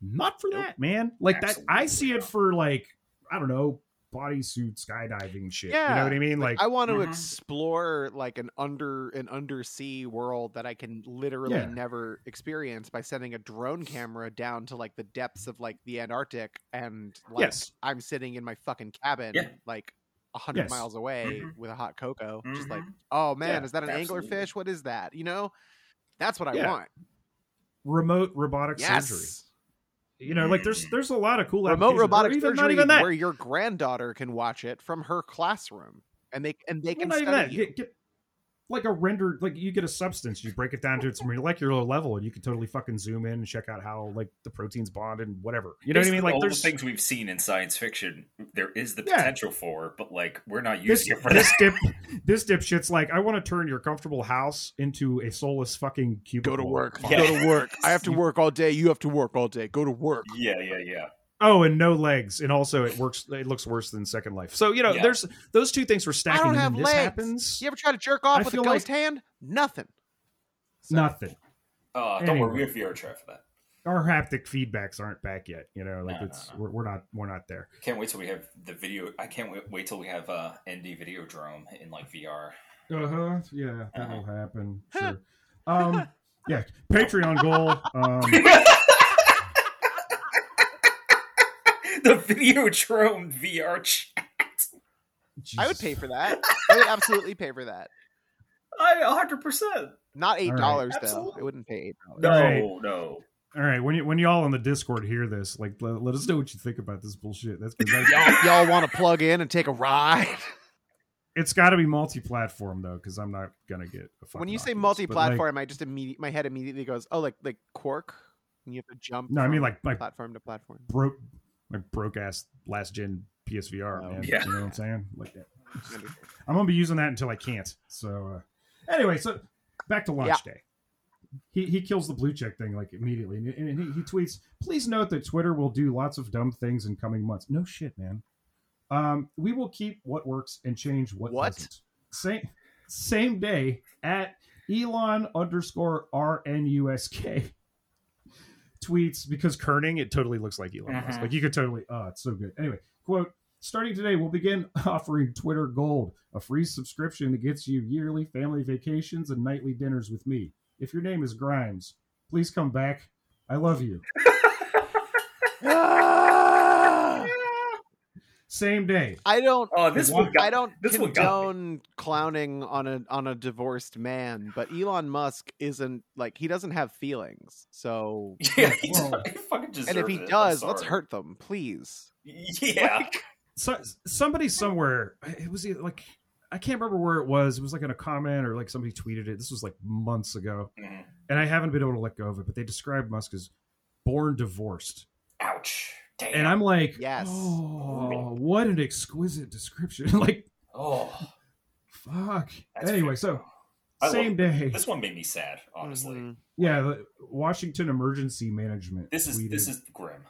not for Nope. that, man. Like that, I Absolutely see it for like I don't know bodysuit skydiving shit. Yeah. you know what I mean? Like, I want to Mhm. explore like an under an undersea world that I can literally Yeah. never experience by sending a drone camera down to like the depths of like the Antarctic and like Yes. I'm sitting in my fucking cabin Yeah. like a hundred Yes. miles away Mhm. with a hot cocoa, just like, Mhm. oh man, Yeah, is that an absolutely. anglerfish? What is that? You know, that's what I want. remote robotic Yes. surgery. You know, like there's there's a lot of cool remote robotic even, surgery Not even that. where your granddaughter can watch it from her classroom and they and they Well, can study that. you. Get, get like a rendered, like you get a substance, you break it down to its molecular level, and you can totally fucking zoom in and check out how like the proteins bond and whatever. You know what I mean? Like all there's the things we've seen in science fiction, there is the Yeah. potential for, but like we're not this using it for this that. dip this dipshit's like I want to turn your comfortable house into a soulless fucking cubicle. Go to work. Yeah. Go to work. I have to work all day. You have to work all day. Go to work. Yeah, yeah, yeah. Oh, and no legs, and also it works. It looks worse than Second Life. So you know, Yeah. there's those two things were I stacking. don't and have this legs. happens. You ever try to jerk off I with a ghost like- hand? Nothing. So- Nothing. Uh, don't Anyway. worry, we have VR chat for that. Our haptic feedbacks aren't back yet. You know, like No, no, it's no. We're, we're not we're not there. Can't wait till we have the video. I can't wait, wait till we have uh, ND Videodrome in like VR. Uh huh. Yeah, Uh-huh. that'll happen. Sure. um. Yeah. Patreon goal. Um. the Videodrome VR chat. I would pay for that. I would absolutely pay for that. I 100. percent Not eight right. dollars though. Absolutely. I wouldn't pay eight dollars. No, Right. no. All right. When you when y'all on the Discord hear this, like, let, let us know what you think about this bullshit. That's 'cause I- Y'all, y'all want to plug in and take a ride? it's got to be multi-platform though, because I'm not gonna get. A when you say Oculus, multi-platform, I just immediate my head immediately goes, oh, like like Quark. And you have to jump. No, I mean, like- like- platform to platform. like broke, like broke ass last gen PSVR, Oh, man. yeah. You know what I'm saying? Like that. I'm gonna be using that until I can't. So uh, anyway, so back to launch day. He he kills the blue check thing like immediately, and, and he, he tweets, "Please note that Twitter will do lots of dumb things in coming months." No shit, man. Um, we will keep what works and change what, What? doesn't. Same same day at Elon underscore RNUSK tweets because kerning it totally looks like Elon Musk. Mhm. Like you could totally. Oh, it's so good. Anyway, quote. Starting today, we'll begin offering Twitter Gold, a free subscription that gets you yearly family vacations and nightly dinners with me. If your name is Grimes, please come back. I love you. Same day. I don't. Oh, this Why- one got I don't this one got me. condone clowning on a on a divorced man, but Elon Musk isn't like he doesn't have feelings. So, Yeah, he, does- he fucking deserves and if he it. Does, let's hurt them, please. Yeah. So, somebody somewhere, it was like, I can't remember where it was. It was like in a comment or like somebody tweeted it. This was like months ago. Mhm. And I haven't been able to let go of it, but they described Musk as born divorced. Ouch. Damn. And I'm like, Yes. oh, what an exquisite description. like, oh. fuck. That's anyway, fair. so I same day. This one made me sad, honestly. Mhm. Yeah, the Washington Emergency Management. This is tweeted- this is grim.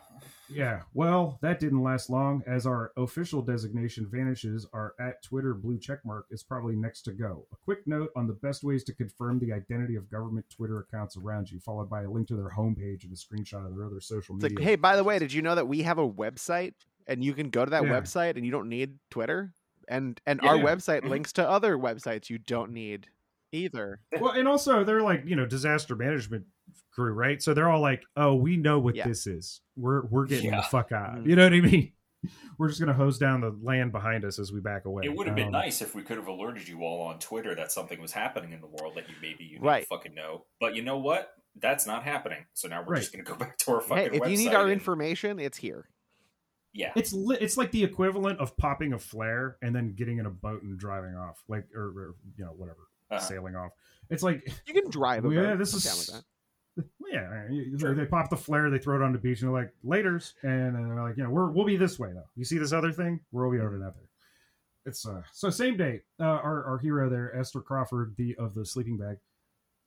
Yeah, well, that didn't last long. As our official designation vanishes, our at Twitter blue checkmark is probably next to go. A quick note on the best ways to confirm the identity of government Twitter accounts around you, followed by a link to their homepage and a screenshot of their other social media. like, hey, by the way, did you know that we have a website and you can go to that Yeah. website and you don't need Twitter? And and our Yeah. website links to other websites you don't need either. well, and also they're like you know disaster management crew, right? So they're all like, oh, we know what Yeah. this is. We're we're getting Yeah. the fuck out. Mhm. You know what I mean? We're just gonna hose down the land behind us as we back away. It would have been Um, nice if we could have alerted you all on Twitter that something was happening in the world that you maybe you Right. didn't fucking know. But you know what? That's not happening. So now we're Right. just going to go back to our Hey, fucking if you need our and- information, it's here. yeah, It's li- it's like the equivalent of popping a flare and then getting in a boat and driving off, like or, or you know whatever, Uh-huh. sailing off. It's like You can drive a yeah, this is down with that. Yeah, Sure. they pop the flare, they throw it on the beach, and they're like later's, and then they're like, you know, we're we'll be this way though. You see this other thing? We'll be over that there. It's uh so same day. Uh, our our hero there, Esther Crawford, the of the sleeping bag,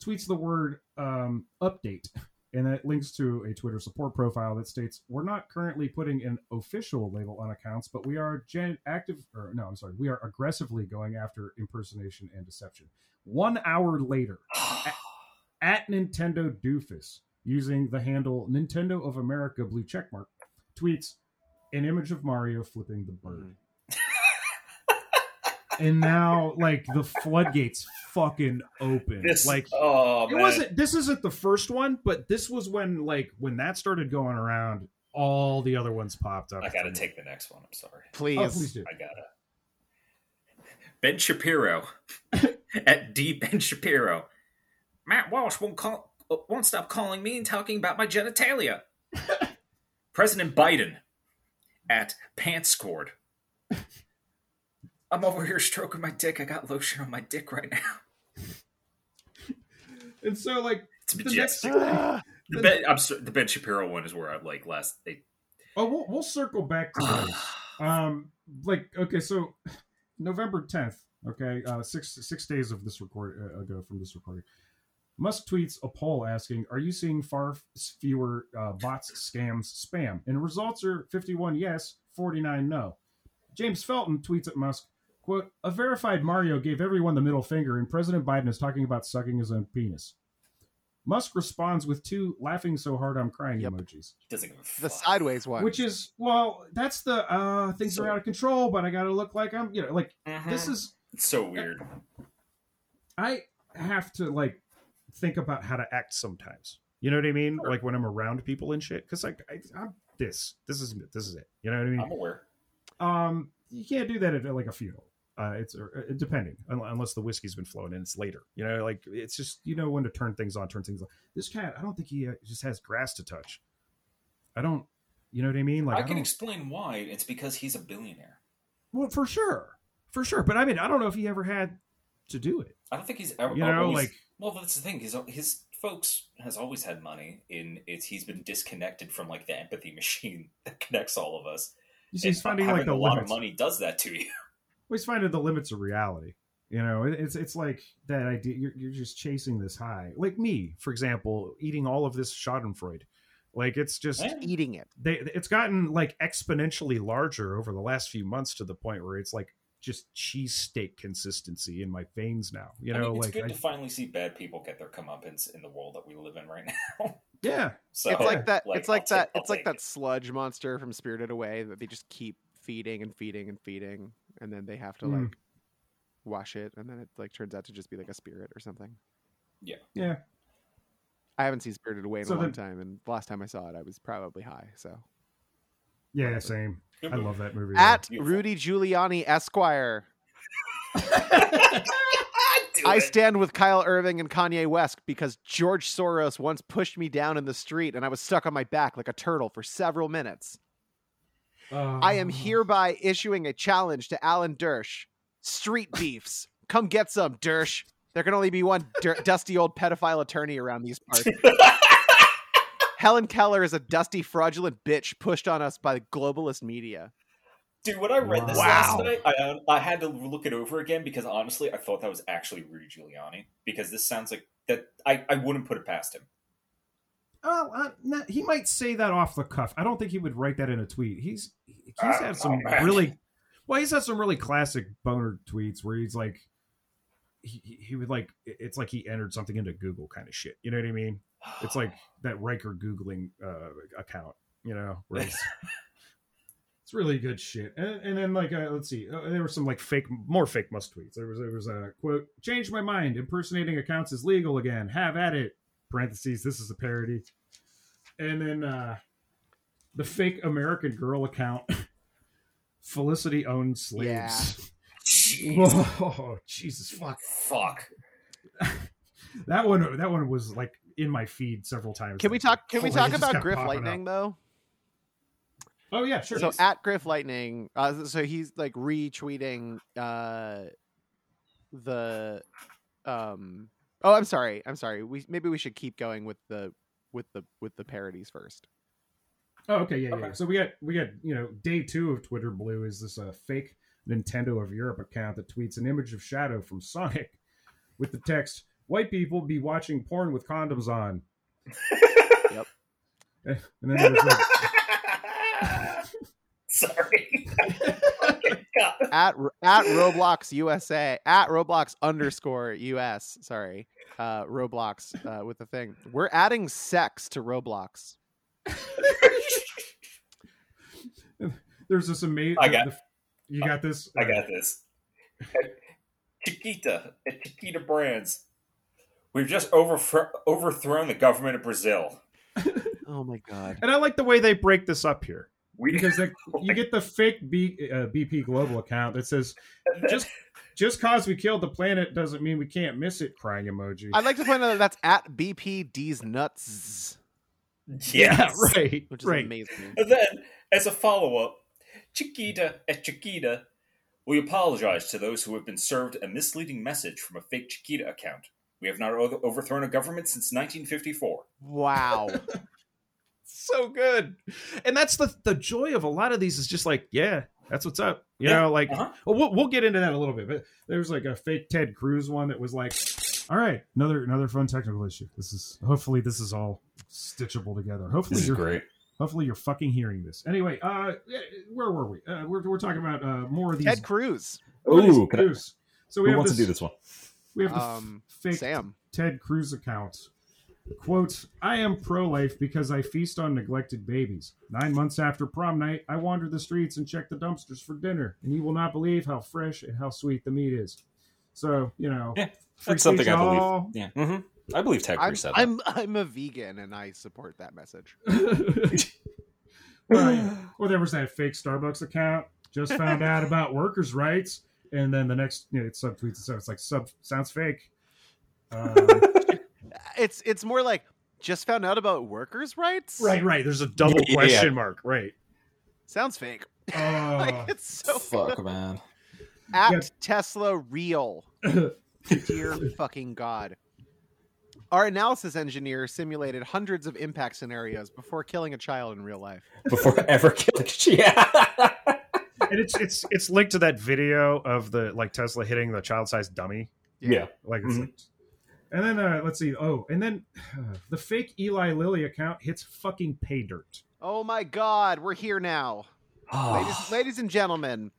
tweets the word um update. And that links to a Twitter support profile that states, "We're not currently putting an official label on accounts, but we are gen- active, or no, I'm sorry, we are aggressively going after impersonation and deception." One hour later, at Nintendo Doofus using the handle Nintendo of America blue checkmark tweets an image of Mario flipping the bird. Mm-hmm. And now like the floodgates fucking open. this like oh it man. wasn't this isn't the first one, but this was when like when that started going around, all the other ones popped up. I got to from- take the next one. I'm sorry. Please. Oh, please do. I gotta. Ben Shapiro at D Ben Shapiro. Matt Walsh won't call, uh, won't stop calling me and talking about my genitalia. President Biden at Pantscord. I'm over here stroking my dick. I got lotion on my dick right now. And so like It's the next majestic. Ah, The ben, I'm sorry, the Ben Shapiro one is where I like last. They, Oh, we'll, we'll circle back to those. um, like okay, so November tenth, okay, uh, six six days of this record uh, ago from this recording. Musk tweets a poll asking, "Are you seeing far fewer uh, bots, scams, spam?" And results are fifty-one yes, forty-nine no. James Felton tweets at Musk, "Quote: A verified Mario gave everyone the middle finger, and President Biden is talking about sucking his own penis." Musk responds with two laughing so hard I'm crying Yep. emojis. he doesn't give a the fuck. sideways one. Which is well, that's the uh things are out of control, but I gotta look like I'm you know, like Mhm. this is It's so weird. I have to like think about how to act sometimes. You know what I mean? Sure. Like when I'm around people and shit. Cause like I, I'm this. This is it. This is it. You know what I mean? I'm aware. Um, you can't do that at like a funeral. Uh, it's uh, depending unless the whiskey's been flowing and it's later. You know, like it's just you know when to turn things on, turn things on. This cat, I don't think he uh, just has grass to touch. I don't. You know what I mean? Like I I can explain why. It's because he's a billionaire. Well, for sure, for sure. But I mean, I don't know if he ever had to do it. I don't think he's ever. You know, like Well, that's the thing. His uh, his folks has always had money. In it's he's been disconnected from like the empathy machine that connects all of us. you he's And finding like the a lot of money does that to you. Well, he's finding the limits of reality. You know, it's it's like that idea. You're you're just chasing this high. Like me, for example, eating all of this Schadenfreude. Like it's just Yeah. eating it. they it's gotten like exponentially larger over the last few months to the point where it's like just cheesesteak consistency in my veins now. You I know, mean, it's like good I- to finally see bad people get their comeuppance in the world that we live in right now. yeah, so it's like that. like, it's like I'll that. take- it's like take that it. sludge monster from Spirited Away that they just keep feeding and feeding and feeding, and then they have to Mm. like wash it, and then it like turns out to just be like a spirit or something. yeah. Yeah. I haven't seen Spirited Away in So a long then- time, and the last time I saw it, I was probably high. So Yeah, Whatever. same. I love that movie. at Beautiful. Rudy Giuliani Esquire, I stand with Kyrie Irving and Kanye West because George Soros once pushed me down in the street, and I was stuck on my back like a turtle for several minutes. I am Oh. hereby issuing a challenge to Alan Dersh. Street beefs. Come get some, Dersh. There can only be one dir- dusty old pedophile attorney around these parts. Helen Keller is a dusty, fraudulent bitch pushed on us by the globalist media. Dude, when I read this Wow. last night, I, I had to look it over again because honestly, I thought that was actually Rudy Giuliani. Because this sounds like that. I, I wouldn't put it past him. Oh, uh, no, he might say that off the cuff. I don't think he would write that in a tweet. He's he's had some Oh, really well. He's had some really classic boner tweets where he's like, he, he- he would like, it's like he entered something into Google kind of shit. You know what I mean? It's like that Riker googling uh, account. You know, where it's, it's really good shit. And, and then like, uh, let's see, uh, there were some like fake, more fake must tweets. There was there was a quote: "Changed my mind. Impersonating accounts is legal again. Have at it." Parentheses. This is a parody. And then uh, the fake American Girl account. Felicity owns slaves. Jeez. Whoa, Jesus fuck. Fuck. That one that one was like in my feed several times. Can we talk? Can we talk about Griff Lightning up. though? Oh yeah, sure. So at Griff Lightning, uh, so he's like retweeting uh, the. Um, oh, I'm sorry. I'm sorry. We maybe we should keep going with the with the with the parodies first. Oh, okay, yeah, yeah. So we got we got you know day two of Twitter Blue is this uh, fake Nintendo of Europe account that tweets an image of Shadow from Sonic with the text "White people be watching porn with condoms on." Yep. And then there's like, Sorry. At at Roblox USA at Roblox underscore US. Sorry, uh, Roblox uh, with the thing. We're adding sex to Roblox. there's this amazing. I got- you got this. I got this. Chiquita at Chiquita Brands. We've just overthro- overthrown the government of Brazil. Oh my god. And I like the way they break this up here We because they, you get the fake B, uh, BP Global account that says just just cause we killed the planet doesn't mean we can't miss it. Crying emoji. I'd like to point out that that's at BPD's nuts, yes. right, which is right. amazing. And then, as a follow up, Chiquita at Chiquita, we apologize to those who have been served a misleading message from a fake Chiquita account. We have not overthrown a government since 1954. Wow. so good and that's the the joy of a lot of these is just like yeah that's what's up you Yeah, know like uh-huh. well, we'll we'll get into that a little bit but there's like a fake ted cruz one that was like all right another another fun technical issue this is hopefully this is all stitchable together hopefully you're great. hopefully you're fucking hearing this anyway uh where were we uh, we're, we're talking about uh more of these Ted Cruz. more Ooh, can I, so we who have wants this, to do this one? We have the Um, fake Sam. Ted Cruz account. Quote, I am pro life because I feast on neglected babies. Nine months after prom night, I wander the streets and check the dumpsters for dinner, and you will not believe how fresh and how sweet the meat is. So, you know, Yeah, That's something I believe. all. Yeah, hmm I believe Ted Cruz said that. I'm I'm a vegan and I support that message. Right. Well, there was that fake Starbucks account. Just found out about workers' rights, and then the next, you know, it subtweets. So it's like sub sounds fake. Um, It's it's more like just found out about workers' rights. right, right. There's a double Yeah, yeah, question yeah. mark. Right. Sounds fake. Uh, like it's so Fuck, good. man. At Yeah. Tesla real. Dear fucking god. Our analysis engineer simulated hundreds of impact scenarios before killing a child in real life. Before I ever killing yeah. And it's it's it's linked to that video of the like Tesla hitting the child-sized dummy. yeah. Like, it's Mhm. like and then uh, let's see. Oh, and then the fake Eli Lilly account hits fucking pay dirt. Oh my god, we're here now. ladies, ladies and gentlemen,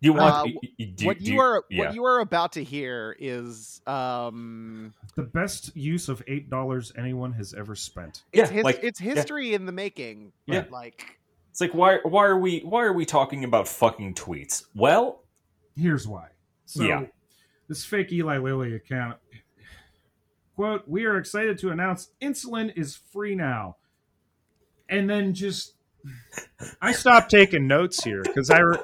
you want uh, you- you- do- what do you are yeah. what you are about to hear is um The best use of eight dollars anyone has ever spent. yeah, it's, his, like it's history in the making. Yeah. Like it's like why why are we why are we talking about fucking tweets? Well, Here's why. So Yeah. this fake Eli Lilly account quote, we are excited to announce insulin is free now. And then just I stopped taking notes here because I re-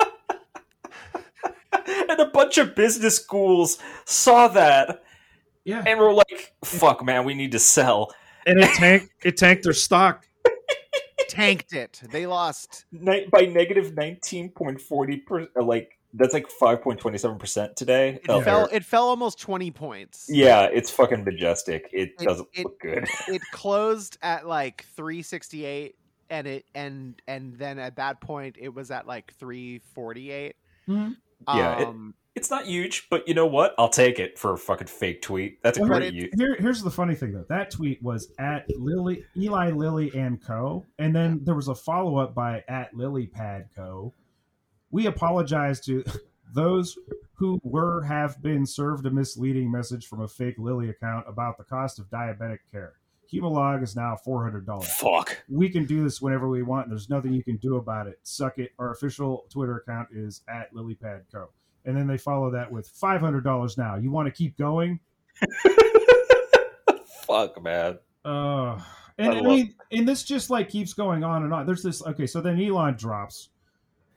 and a bunch of business schools saw that yeah, and were like, "Fuck, man, we need to sell." and it tanked it tanked their stock. Tanked it. They lost Ni- by negative nineteen point forty percent. Like that's like five point twenty seven percent today. it of fell their- it fell almost 20 points. yeah, it's fucking majestic. It, It- doesn't it- look good. It closed at like 368 and it and and then at that point it was at like 348. Mhm. Yeah, it- Um, It's not huge, but you know what? I'll take it for a fucking fake tweet. That's a Well, great it-. Here, here's the funny thing though. That tweet was at Lily, Eli Lilly and Co. And then there was a follow up by at LilyPad Co. We apologize to those who were have been served a misleading message from a fake Lilly account about the cost of diabetic care. Humalog is now four hundred dollars. Fuck. We can do this whenever we want. And there's nothing you can do about it. Suck it. Our official Twitter account is at LilyPad Co. And then they follow that with five hundred dollars now. You want to keep going? Fuck, man. Uh, and I I, mean, and this just like keeps going on and on. There's this. Okay, so then Elon drops.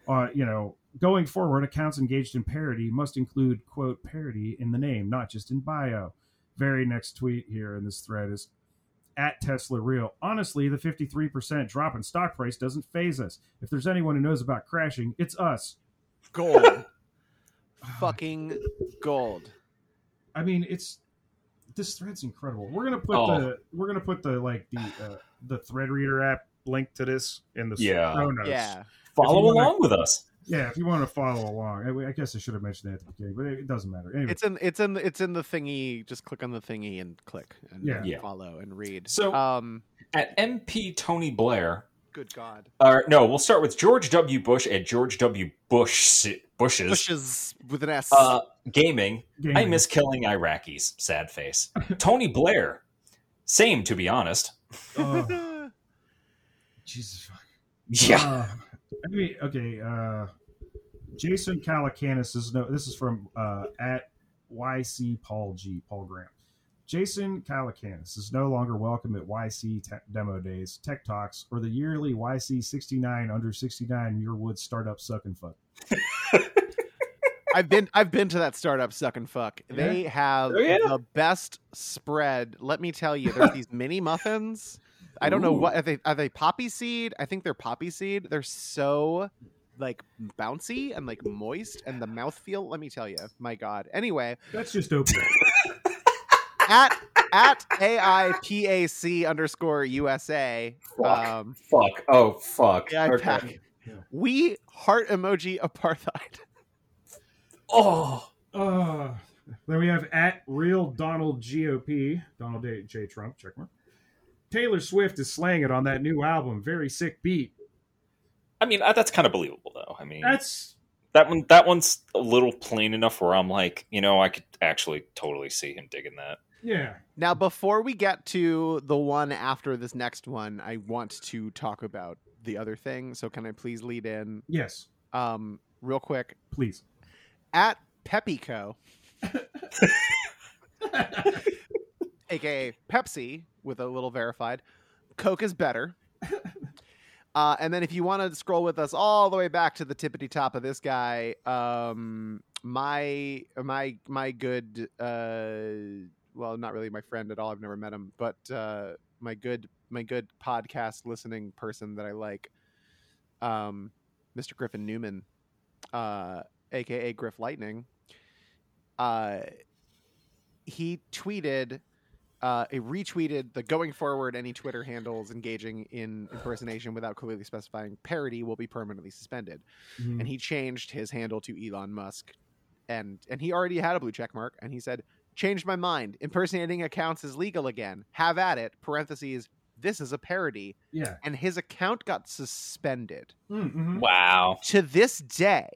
Uh, you know, going forward, accounts engaged in parody must include quote parody in the name, not just in bio. Very next tweet here in this thread is at Tesla Real. Honestly, the 53% drop in stock price doesn't phase us. If there's anyone who knows about crashing, it's us. Gold. Fucking gold. I mean, it's this thread's incredible. We're gonna put Oh. the we're gonna put the like the uh, the thread reader app link to this in the Yeah. show notes. Yeah. Follow wanna- along with us. yeah. If you want to follow along, I, I guess I should have mentioned that at the beginning, but it doesn't matter. Anyway, It's in it's in it's in the thingy. Just click on the thingy and click and Yeah. and Yeah. follow and read. So- um, At MP Tony Blair, good God, or no, we'll start with George W. Bush at George W. Bush Bushes. bushes with an S. Uh, gaming. I miss killing Iraqis. Sad face. Tony Blair. Same, to be honest. Uh, Jesus. fuck. Yeah. Uh, I mean, okay. Uh, Jason Calacanis is no. This is from uh, at YC Paul G Paul Graham. Jason Calacanis is no longer welcome at YC te- demo days, tech talks, or the yearly YC 69 under 69 Muirwood startup suck and fuck. I've been I've been to that startup suck and fuck. They have Oh, yeah? the best spread. Let me tell you, there's these mini muffins. I don't know what are they are they poppy seed? I think they're poppy seed. They're so like bouncy and like moist and the mouthfeel, let me tell you. My god. Anyway, That's just opium. at at AIPAC underscore USA. Fuck. Um fuck. Oh, fuck. yeah, Okay. pack. We heart emoji apartheid. Oh. Uh, then we have at real Donald GOP, Donald J. J. Trump, check mark. Taylor Swift is slaying it on that new album. Very sick beat. I mean, uh, that's kind of believable, though. I mean, That's that one. That one's a little plain enough where I'm like, you know, I could actually totally see him digging that. Yeah. Now, before we get to the one after this next one, I want to talk about the other thing. So, can I please lead in, Yes, um, real quick? please. At PepsiCo, aka Pepsi, with a little verified, Coke is better. Uh, and then if you want to scroll with us all the way back to the tippity top of this guy, um, my my my good, uh, well, not really my friend at all. I've never met him, but uh, my good my good podcast listening person that I like, um, Mr. Griffin Newman, uh, aka Griff Lightning. Uh, he tweeted uh, it retweeted the going forward any Twitter handles engaging in impersonation without clearly specifying parody will be permanently suspended. Mhm. And he changed his handle to Elon Musk, and and he already had a blue check mark, and he said, "Changed my mind. Impersonating accounts is legal again. Have at it." Parentheses. This is a parody, yeah. and his account got suspended Mm-hmm. Wow. to this day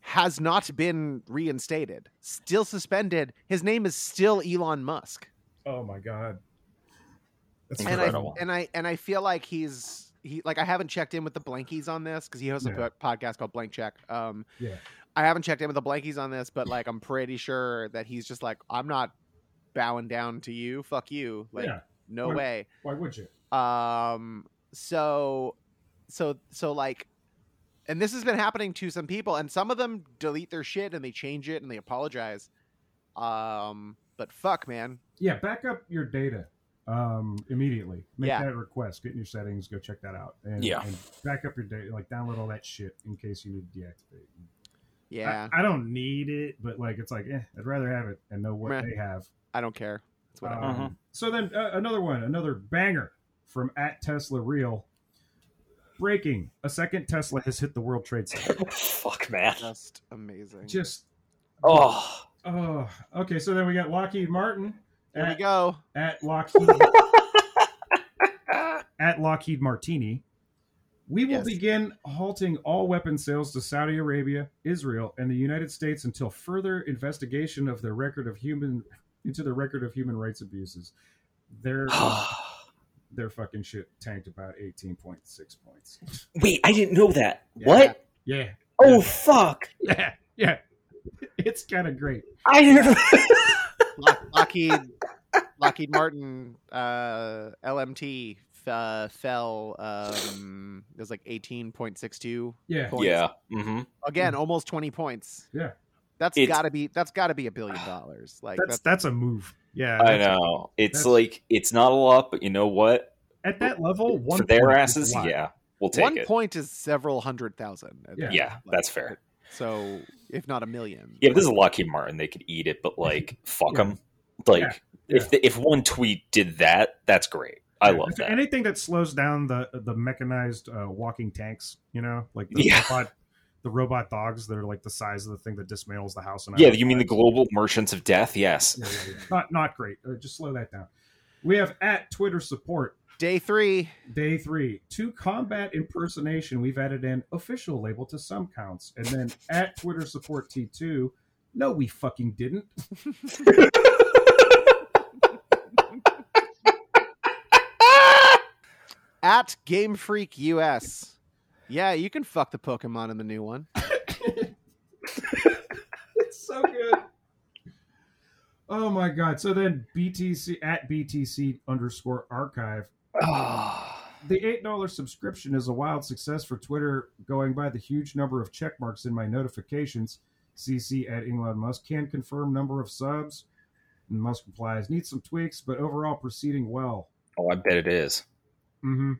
has not been reinstated. Still suspended. His name is still Elon Musk. Oh my god. That's and I Incredible. and I and I feel like he's he like I haven't checked in with the blankies on this because he hosts a Yeah. po- podcast called Blank Check. Um, Yeah. I haven't checked in with the blankies on this, but like I'm pretty sure that he's just like I'm not bowing down to you. Fuck you. Like yeah. no Right. way. Why would you? Um, so, so, so like, and this has been happening to some people, and some of them delete their shit and they change it and they apologize. Um, but fuck, man. Yeah. Back up your data um, immediately. Make Yeah. that request. Get in your settings. Go check that out. And, Yeah. And back up your data. Like download all that shit in case you need to deactivate. Yeah, I, I don't need it, but like it's like, eh, I'd rather have it and know what Meh. they have. I, don't care. It's whatever. Um, Uh-huh. So then uh, another one, another banger from at Tesla Real. Breaking: A second Tesla has hit the World Trade Center. Fuck, man. Just amazing. Just Oh, Oh, okay. So then we got Lockheed Martin There we go. at Lockheed at Lockheed Martini. We will Yes. begin halting all weapon sales to Saudi Arabia, Israel, and the United States until further investigation of their record of human into the record of human rights abuses. Their their fucking shit tanked about eighteen point six points. wait, I didn't know that. Yeah. What? Yeah, Oh fuck! yeah, yeah. It's kind of great. I didn't. Lock- Lockheed Lockheed Martin uh, LMT uh, fell. Um, it was like eighteen point six two. Yeah, Points. yeah. Mm-hmm. Again, almost twenty points. Yeah. That's It's- gotta be that's gotta be a billion dollars. Like that's that's, that's a move. Yeah, I that's- know. It's that's- like it's not a lot, but you know what? At that level, one For their point is asses, yeah, we'll take one it. point is several hundred thousand. Yeah. Yeah, Like, that's fair. So if not a million. Yeah, but this is Lockheed Martin. They could eat it, but like, fuck Yeah. them. Like, Yeah, if the, if one tweet did that, that's great. I Yeah, love that. Anything that slows down the the mechanized uh, walking tanks, you know, like the Yeah. robot, the robot dogs that are like the size of the thing that dismantles the house. And yeah, you mean the global merchants of death? Yes. Yeah, yeah, yeah. Not not great. Uh, just slow that down. We have at Twitter support Day three. day three to combat impersonation. We've added an official label to some counts, and then at Twitter support T two. No, we fucking didn't. At Game Freak US. Yeah, you can fuck the Pokemon in the new one. it's so good. Oh my god! So then BTC at BTC underscore archive. The eight dollar subscription is a wild success for Twitter, going by the huge number of check marks in my notifications. CC at Elon Musk can confirm number of subs. And Musk replies, "Need some tweaks, but overall proceeding well." oh, I bet it is. Mm-hmm.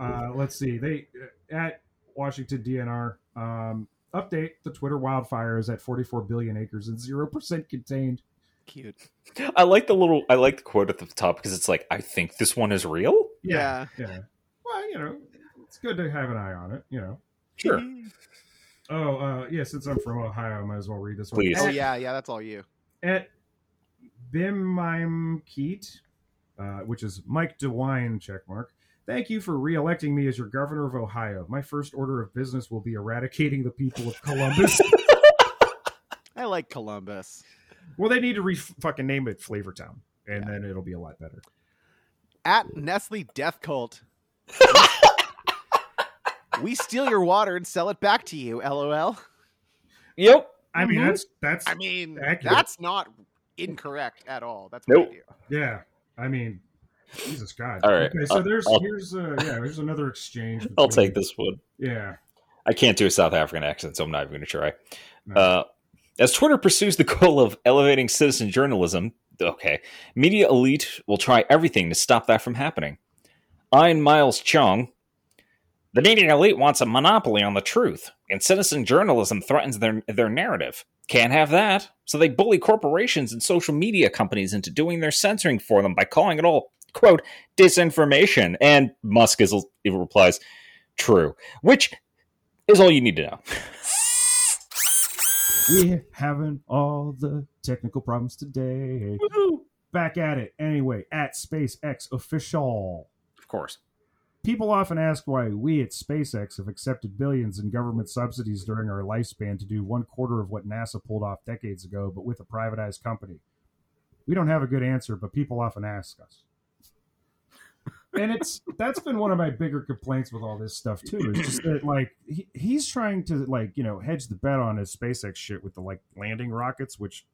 Uh, let's see. They at Washington DNR um, update the Twitter wildfire is at 44 billion acres and zero percent contained. Cute. I like the little. I like the quote at the top because it's like, I think this one is real. Yeah, yeah. Well, you know, it's good to have an eye on it. You know. Sure. Oh, uh, yeah. Since I'm from Ohio, I might as well read this one. Please. Oh At, yeah, yeah, that's all you. at Bimime Keat, uh, which is Mike DeWine checkmark. Thank you for re-electing me as your governor of Ohio. My first order of business will be eradicating the people of Columbus. I like Columbus. well, they need to re fucking name it Flavortown, and then it'll be a lot better. At Nestle Death Cult. we steal your water and sell it back to you, lol. Yep. I mean, Mhm. that's that's I mean, Accurate. that's not incorrect at all. That's what Nope. do. yeah. I mean, Jesus God. All right. Okay, so there's I'll- here's uh yeah there's another exchange. I'll take this one. Yeah. I can't do a South African accent, so I'm not even going to try. No. Uh, as Twitter pursues the goal of elevating citizen journalism, okay, media elite will try everything to stop that from happening. I'm Miles Chung, the media elite wants a monopoly on the truth, and citizen journalism threatens their their narrative. Can't have that, so they bully corporations and social media companies into doing their censoring for them by calling it all quote disinformation. And Musk is he replies, "True," which is all you need to know. We're having all the technical problems today. Back at it anyway at SpaceX official. Of course. People often ask why we at SpaceX have accepted billions in government subsidies during our lifespan to do one quarter of what NASA pulled off decades ago, but with a privatized company. We don't have a good answer, but people often ask us. And it's that's been one of my bigger complaints with all this stuff too. Is just that like he, he's trying to like you know hedge the bet on his SpaceX shit with the like landing rockets, which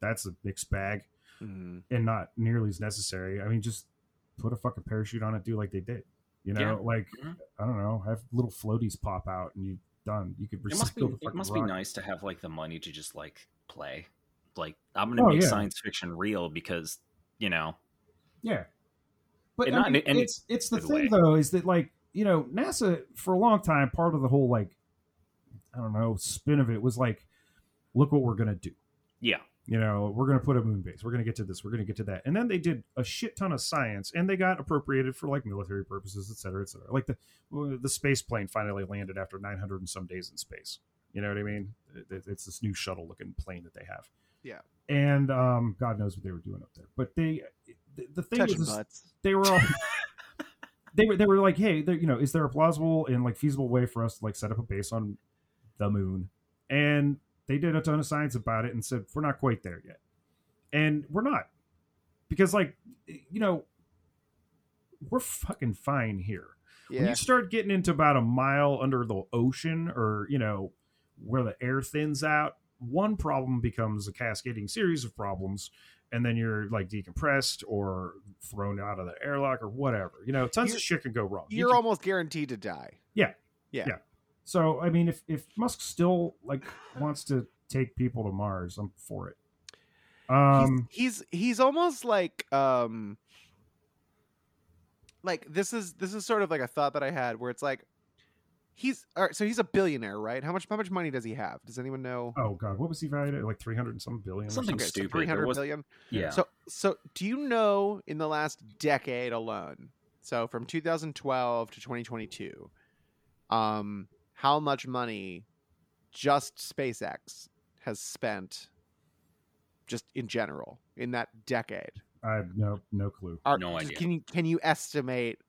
that's a mixed bag Mhm. and not nearly as necessary. I mean, just put a fucking parachute on it, do like they did. You know, Yeah. like Mhm. I don't know, have little floaties pop out and you done. You could It must be. It must be nice to have like the money to just like play. Like I'm gonna Oh, make yeah. science fiction real because you know. Yeah, but And I not- and it's it's the the thing way- though is that like you know NASA for a long time part of the whole like I don't know spin of it was like, look what we're gonna do. Yeah. You know, we're going to put a moon base. We're going to get to this. We're going to get to that. And then they did a shit ton of science, and they got appropriated for like military purposes, et cetera, et cetera. Like the the space plane finally landed after 900 and some days in space. You know what I mean? It- it- It's this new shuttle looking plane that they have. Yeah. And um, God knows what they were doing up there. But they, the, the thing Touching is, is butts. they were all they were they were like, hey, you know, is there a plausible and like feasible way for us to like set up a base on the moon? And they did a ton of science about it and said we're not quite there yet, and we're not because like you know we're fucking fine here. When you start getting into about a mile under the ocean or, you know, where the air thins out, one problem becomes a cascading series of problems. And then you're like decompressed or thrown out of the airlock or whatever. You know, tons You're- of shit can go wrong. You You're can- almost guaranteed to die. So, I mean, if, if Musk still like wants to take people to Mars, I'm for it. Um, he's, he's he's almost like um like this is this is sort of like a thought that I had where it's like he's all right, so he's a billionaire, right? How much how much money does he have? Does anyone know? oh God, what was he valued at? Like 300 and some billion? Something something? Okay, stupid. Three There hundred was- billion. Yeah. So so do you know in the last decade alone, so from 2012 to 2022, um how much money just SpaceX has spent just in general in that decade? I have no, no clue. Are, No idea. Can you can you estimate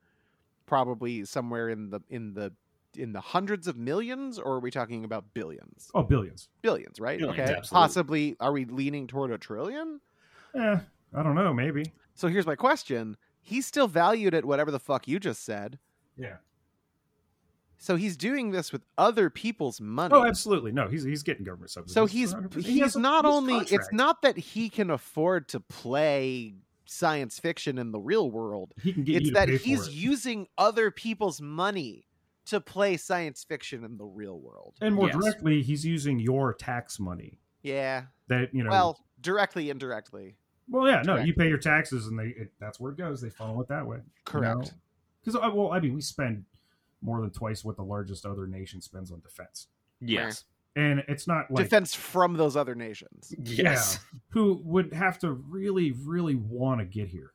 probably somewhere in the in the in the hundreds of millions or are we talking about billions? Oh, billions. Billions, right? Billions, okay. absolutely. Possibly are we leaning toward a trillion? Eh, I don't know. Maybe. So here's my question. He's still valued at whatever the fuck you just said. Yeah. So he's doing this with other people's money. Oh, absolutely. No, he's he's getting government subsidies. so he's 100%. He he's not a only it's not that he can afford to play science fiction in the real world. he can get It's you to that he's it. using other people's money to play science fiction in the real world. and more Yes. directly, he's using your tax money. Yeah. That you know. Well, directly indirectly. well, yeah. No, you pay your taxes, and they it, that's where it goes. They funnel it that way. Correct. Because uh, well, I mean, we spend more than twice what the largest other nation spends on defense, yes. and it's not like Defense from those other nations. Yes. yeah, who would have to really, really want to get here.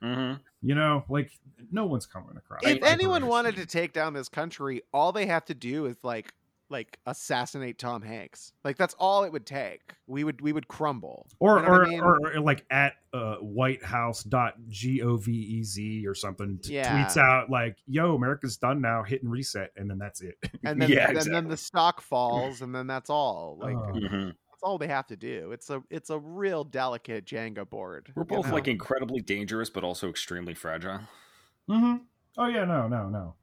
hmm You know, like no one's coming across. if I- I anyone wanted to take down this country, all they have to do is like like assassinate Tom Hanks. Like that's all it would take. We would we would crumble. or You know or, I mean? or or like at uh, whitehouse.govez or something t- Yeah. tweets out like yo america's done now hit and reset and then that's it and then Yeah, and then the stock falls and then that's all. Like Oh. hmm that's all they have to do. It's a it's a real delicate Jenga board. We're both know? like incredibly dangerous, but also extremely fragile. hmm oh yeah no no no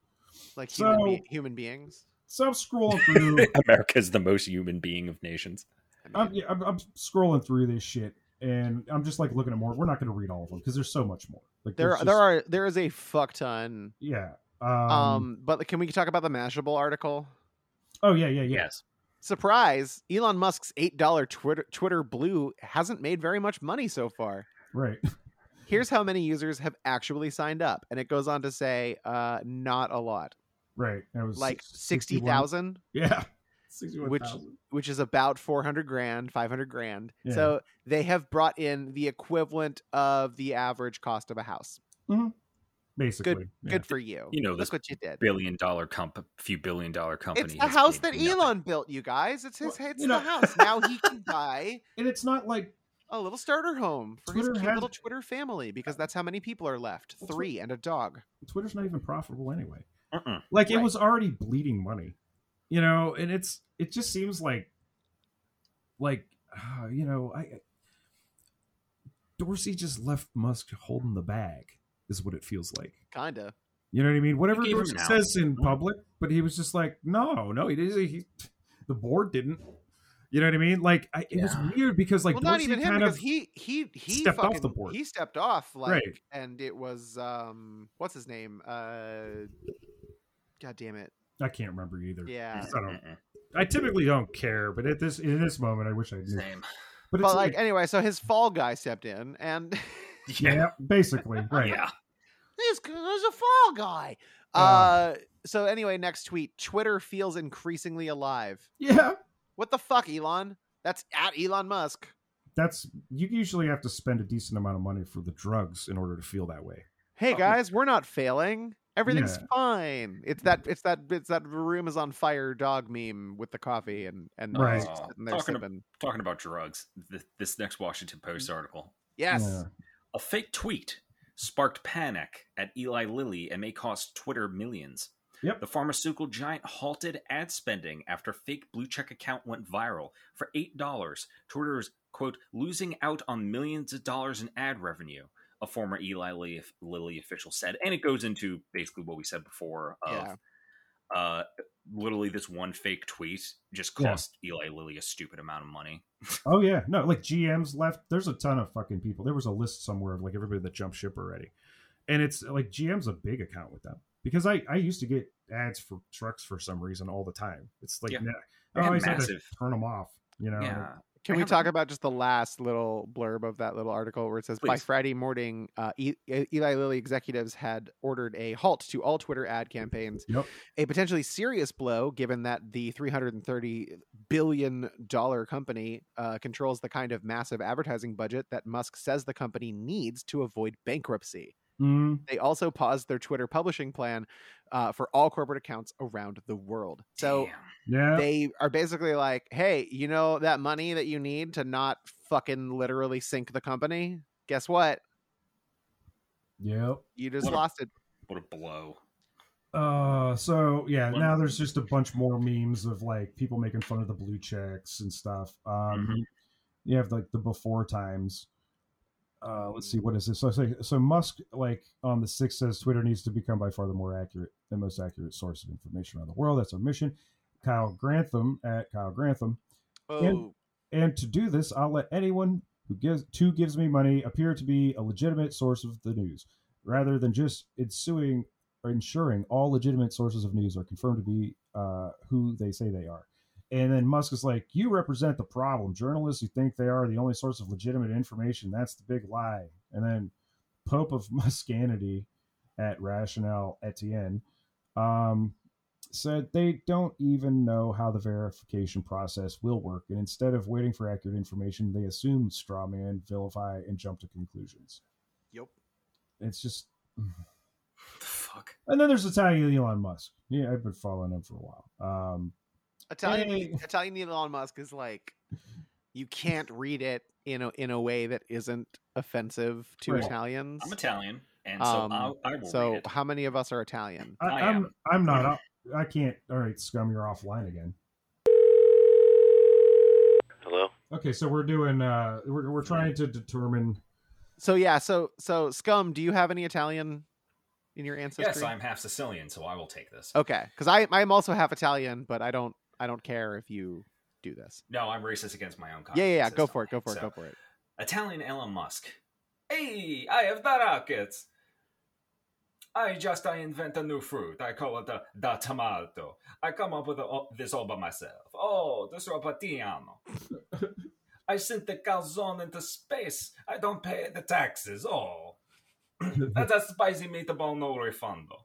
like human, So- be- human beings. So i'm scrolling through America is the most human being of nations. I mean, I'm, yeah, I'm, I'm scrolling through this shit and i'm just like looking at more we're not going to read all of them because there's so much more like there there's there are there is a fuck ton. yeah Um, um, but can we talk about the Mashable article? oh yeah yeah yeah Yes. Surprise! Elon Musk's eight dollar Twitter Twitter Blue hasn't made very much money so far. right Here's how many users have actually signed up, and it goes on to say, uh, not a lot, right that was like six- sixty 61 thousand, yeah Which- 61,000. which is about four hundred grand, five hundred grand. Yeah. So they have brought in the equivalent of the average cost of a house. Mm-hmm. basically yeah. Good for you. You know, Look what you did. Billion dollar comp, a few billion dollar company. It's the house that nothing. Elon built, you guys. It's his. Well, It's the know- house. Now he can buy and it's not like a little starter home for Twitter his cute has- little Twitter family because that's how many people are left. Well, Twi- Three and a dog. twitter's not even profitable anyway Mm-mm. like it was already bleeding money you know and it's it just seems like like uh, you know i dorsey just left musk holding the bag is what it feels like Kinda. you know what i mean whatever gave dorsey says in public but he was just like no no he didn't he, the board didn't you know what i mean like I, it was weird because like well, not dorsey even him kind because of he he he stepped off the board. He stepped off like, Right. and it was um, what's his name? Uh, God damn it! i can't remember either Yeah. 'Cause I don't. I typically don't care, but at this in this moment, I wish I knew. Same. But But like anyway, so his fall guy stepped in, and yeah, basically, right. Yeah. this guy's a fall guy. Uh, so anyway, next tweet: Twitter feels increasingly alive. Yeah, What the fuck, Elon? That's at Elon Musk. that's you usually have to spend a decent amount of money for the drugs in order to feel that way. Hey Oh. guys, we're not failing. Everything's Yeah. fine. It's that it's that it's that room is on fire dog meme with the coffee and and Right. just sitting there Talking ab- sipping. Talking about drugs, th- this next Washington Post mm. article. Yes. Yeah. A fake tweet sparked panic at Eli Lilly and may cost Twitter millions. Yep. The pharmaceutical giant halted ad spending after fake blue check account went viral. For $8, Twitter is, quote, losing out on millions of dollars in ad revenue, a former Eli Lilly, Lilly official said. And it goes into basically what we said before of Yeah. uh, literally this one fake tweet just Yeah. cost Eli Lilly a stupid amount of money. Oh yeah, no, like GM's left. There's a ton of fucking people. There was a list somewhere of like everybody that jumped ship already, and it's like GM's a big account with them because I I used to get ads for trucks for some reason all the time. It's like Yeah. nah, I had always had to turn them off. You know, Yeah. Can we talk about just the last little blurb of that little article where it says by Friday morning, uh, E- Eli Lilly executives had ordered a halt to all Twitter ad campaigns. Yep. A potentially serious blow, given that the 330 billion dollar company uh, controls the kind of massive advertising budget that Musk says the company needs to avoid bankruptcy. Mm, They also paused their Twitter publishing plan uh, for all corporate accounts around the world. So yeah, they are basically like, hey, you know that money that you need to not fucking literally sink the company? Guess what? yep. You just What a- lost it. What a blow. Uh, so yeah, One- now there's just a bunch more memes of like people making fun of the blue checks and stuff. Um, Mhm. you have like the before times. Uh, let's see, what is this? So, so, so Musk, like on the sixth, says Twitter needs to become by far the more accurate, the most accurate source of information around the world. That's our mission. Kyle Grantham at Kyle Grantham, Oh, and to do this, I'll let anyone who gives who gives me money appear to be a legitimate source of the news, rather than just ensuing or ensuring all legitimate sources of news are confirmed to be uh, who they say they are. And then Musk is like, "You represent the problem. Journalists who think they are the only source of legitimate information. That's the big lie." And then Pope of Muscanity at Rationale Etienne um, said they don't even know how the verification process will work, and instead of waiting for accurate information, they assume straw man, vilify, and jump to conclusions. yep. It's just, the fuck? and then there's Italian Elon Musk. Yeah, I've been following him for a while. Um, Italian Hey. Italian Elon Musk is like, you can't read it in a in a way that isn't offensive to Right. Italians. I'm Italian, and so Um, I, I will so read it. how many of us are Italian? I, I I'm, am. I'm not. I, I can't. All right, scum, you're offline again. Hello? Okay, so we're doing. uh We're we're trying to determine. So yeah, so so scum, do you have any Italian in your ancestry? Yes, I'm half Sicilian, so I will take this. Okay, because I I'm also half Italian, but I don't I don't care if you do this. No, I'm racist against my own Yeah, yeah, yeah. Go for it. Go for it. So, Go for it. Italian Elon Musk. Hey, I have the rockets. I just I invent a new fruit. I call it the, the tomato. I come up with a, oh, this all by myself. Oh, this Sorpatiano. I sent the calzone into space. I don't pay the taxes. Oh, that's a spicy meatball, no refundo.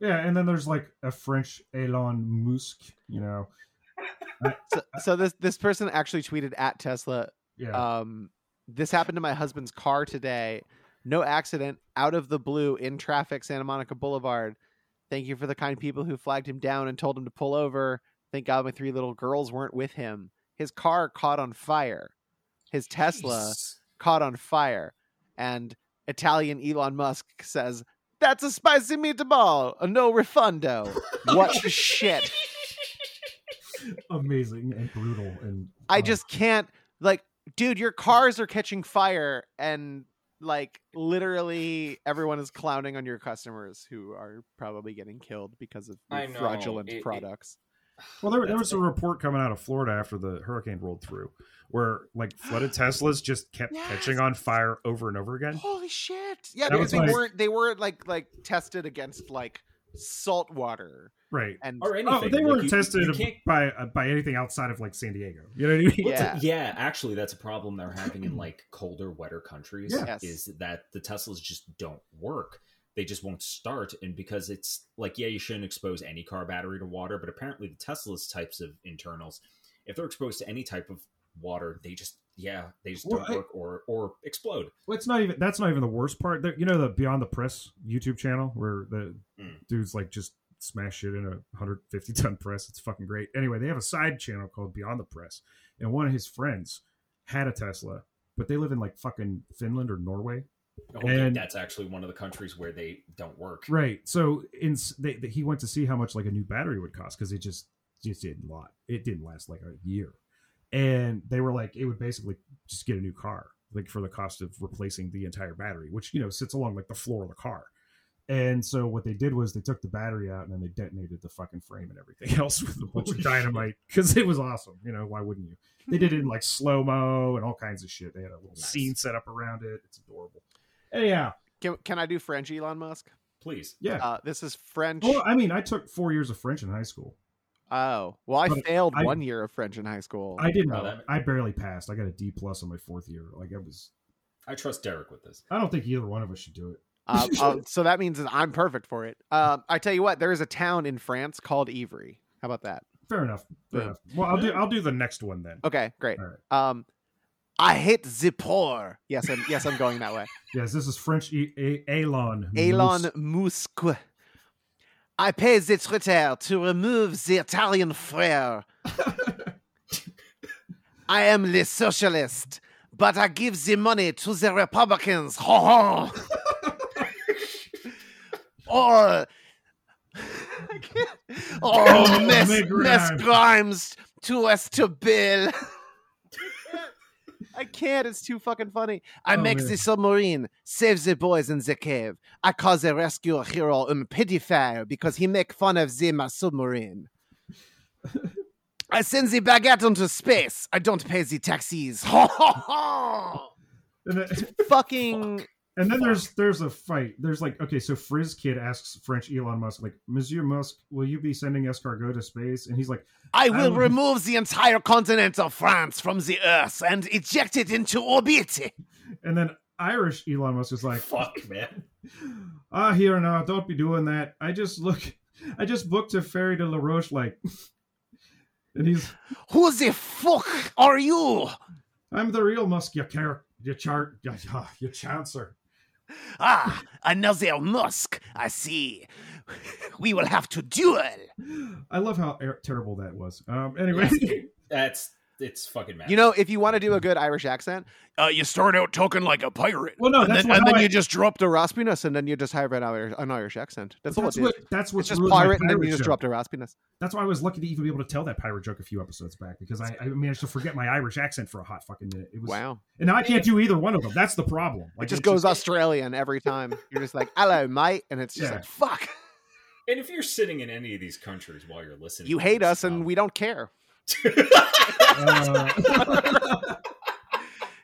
Yeah, and then there's like a French Elon Musk. You know. So, so this this person actually tweeted at Tesla. Yeah. Um, this happened to my husband's car today. No accident, out of the blue, in traffic, Santa Monica Boulevard. Thank you for the kind people who flagged him down and told him to pull over. Thank God my three little girls weren't with him. His car caught on fire. His Tesla Jeez. caught on fire. And Italian Elon Musk says, That's a spicy meatball, a no refundo. What the shit? Amazing and brutal and. I uh, just can't like dude, your cars are catching fire and like literally everyone is clowning on your customers who are probably getting killed because of your fraudulent it- it- products. Well, there, there That's was a report coming out of Florida after the hurricane rolled through, where like flooded Teslas just kept Yes. catching on fire over and over again. Holy shit. Yeah, That because they like- weren't they weren't like like tested against like salt water Right. and Or anything. Oh, they Like, weren't you- tested you by uh, by anything outside of like San Diego. You know what I mean? Yeah. yeah, actually, that's a problem they're having in like colder, wetter countries. Yeah. Yes. Is that the Teslas just don't work? They just won't start, and because it's like, yeah, you shouldn't expose any car battery to water, but apparently the Tesla's types of internals, if they're exposed to any type of water, they just yeah, they just Well, don't work or or explode. Well, it's not even that's not even the worst part. There, you know the Beyond the Press YouTube channel where the Mm. dudes like just smash shit in a 150 ton press. It's fucking great. Anyway, they have a side channel called Beyond the Press, and one of his friends had a Tesla, but they live in like fucking Finland or Norway. And- that's actually one of the countries where they don't work. Right. So in they, they- he went to see how much like a new battery would cost because it just just didn't lot. It didn't last like a year, and they were like it would basically just get a new car like for the cost of replacing the entire battery, which you know sits along like the floor of the car. And so what they did was they took the battery out and then they detonated the fucking frame and everything else with a bunch of dynamite because it was awesome. You know why wouldn't you? They did it in like slow mo and all kinds of shit. They had a little Nice. scene set up around it. It's adorable. Anyhow, Can, can I do French Elon Musk? Please. yeah. Uh, this is French. Well, I mean, I took four years of French in high school. Oh, well, I But failed I- one year of French in high school. I didn't. Oh, know. that- I barely passed. I got a D plus on my fourth year. Like I was. I trust Derek with this. I don't think either one of us should do it. Uh, uh, so that means that I'm perfect for it. Uh, I tell you what, there is a town in France called Evry. How about that? Fair enough. Fair Yeah. enough. Well, I'll do. I'll do the next one then. Okay, great. All right. Um, I hate the poor. Yes, I'm, yes, I'm going that way. Yes, this is French. E- A- Elon. Elon Musk. I pay the traitor to remove the Italian frere. I am the socialist, but I give the money to the Republicans. Ho ho. or Oh, oh, Miss, Miss Grimes. Grimes to us to Bill. I can't. It's too fucking funny. I Oh, make man. the submarine, save the boys in the cave. I call the rescue hero um pity fire because he make fun of the my submarine. I send the baguette into space. I don't pay the taxis. Then, fucking and then there's there's a fight. There's like okay, so Frizz Kid asks French Elon Musk like, Monsieur Musk, will you be sending escargot to space? And he's like, I will Um, remove the entire continent of France from the earth and eject it into orbit. and then Irish Elon Musk is like, Fuck, man. ah, here now, don't be doing that. I just look, I just booked a ferry to La Roche, like, and he's, Who the fuck are you? I'm the real Musk, you care, you chart, you, you chancer. Ah, another Musk. I see. We will have to duel. I love how er- terrible that was. Um, anyway, That's it's fucking mad. You know, if you want to do a good Irish accent, uh, you start out talking like a pirate. well, no, and that's then, and then I- you just drop the raspiness, and then you just have an Irish, an Irish accent. That's, that's all it what is. that's It's just ruined my pirate, and then you pirate just joke. drop the raspiness. That's why I was lucky to even be able to tell that pirate joke a few episodes back because I, I managed to forget my Irish accent for a hot fucking minute. It was, Wow. and now I can't do either one of them. That's the problem. It just it's goes Australian every time. You're just like, hello, mate. And it's just Yeah. like, fuck. and if you're sitting in any of these countries while you're listening, You hate this us, and we don't care. Uh,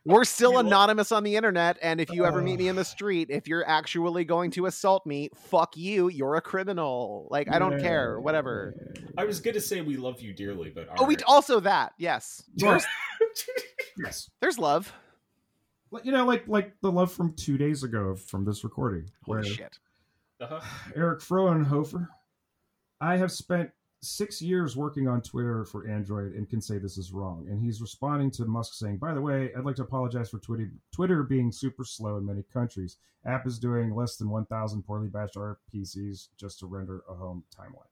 We're still You know what? anonymous on the internet, and if you ever meet me in the street, if you're actually going to assault me, fuck you. You're a criminal. Like I don't care. Whatever. I was gonna say we love you dearly, but Oh, we alright. also that. Yes. Yes. yes. There's love. You know, like like the love from two days ago from this recording, where Holy shit. Uh-huh. Eric Frohnhoefer. I have spent six years working on Twitter for Android and can say this is wrong. And he's responding to Musk saying, by the way, I'd like to apologize for Twitter, Twitter being super slow in many countries. App is doing less than 1,000 poorly batched RPCs just to render a home timeline.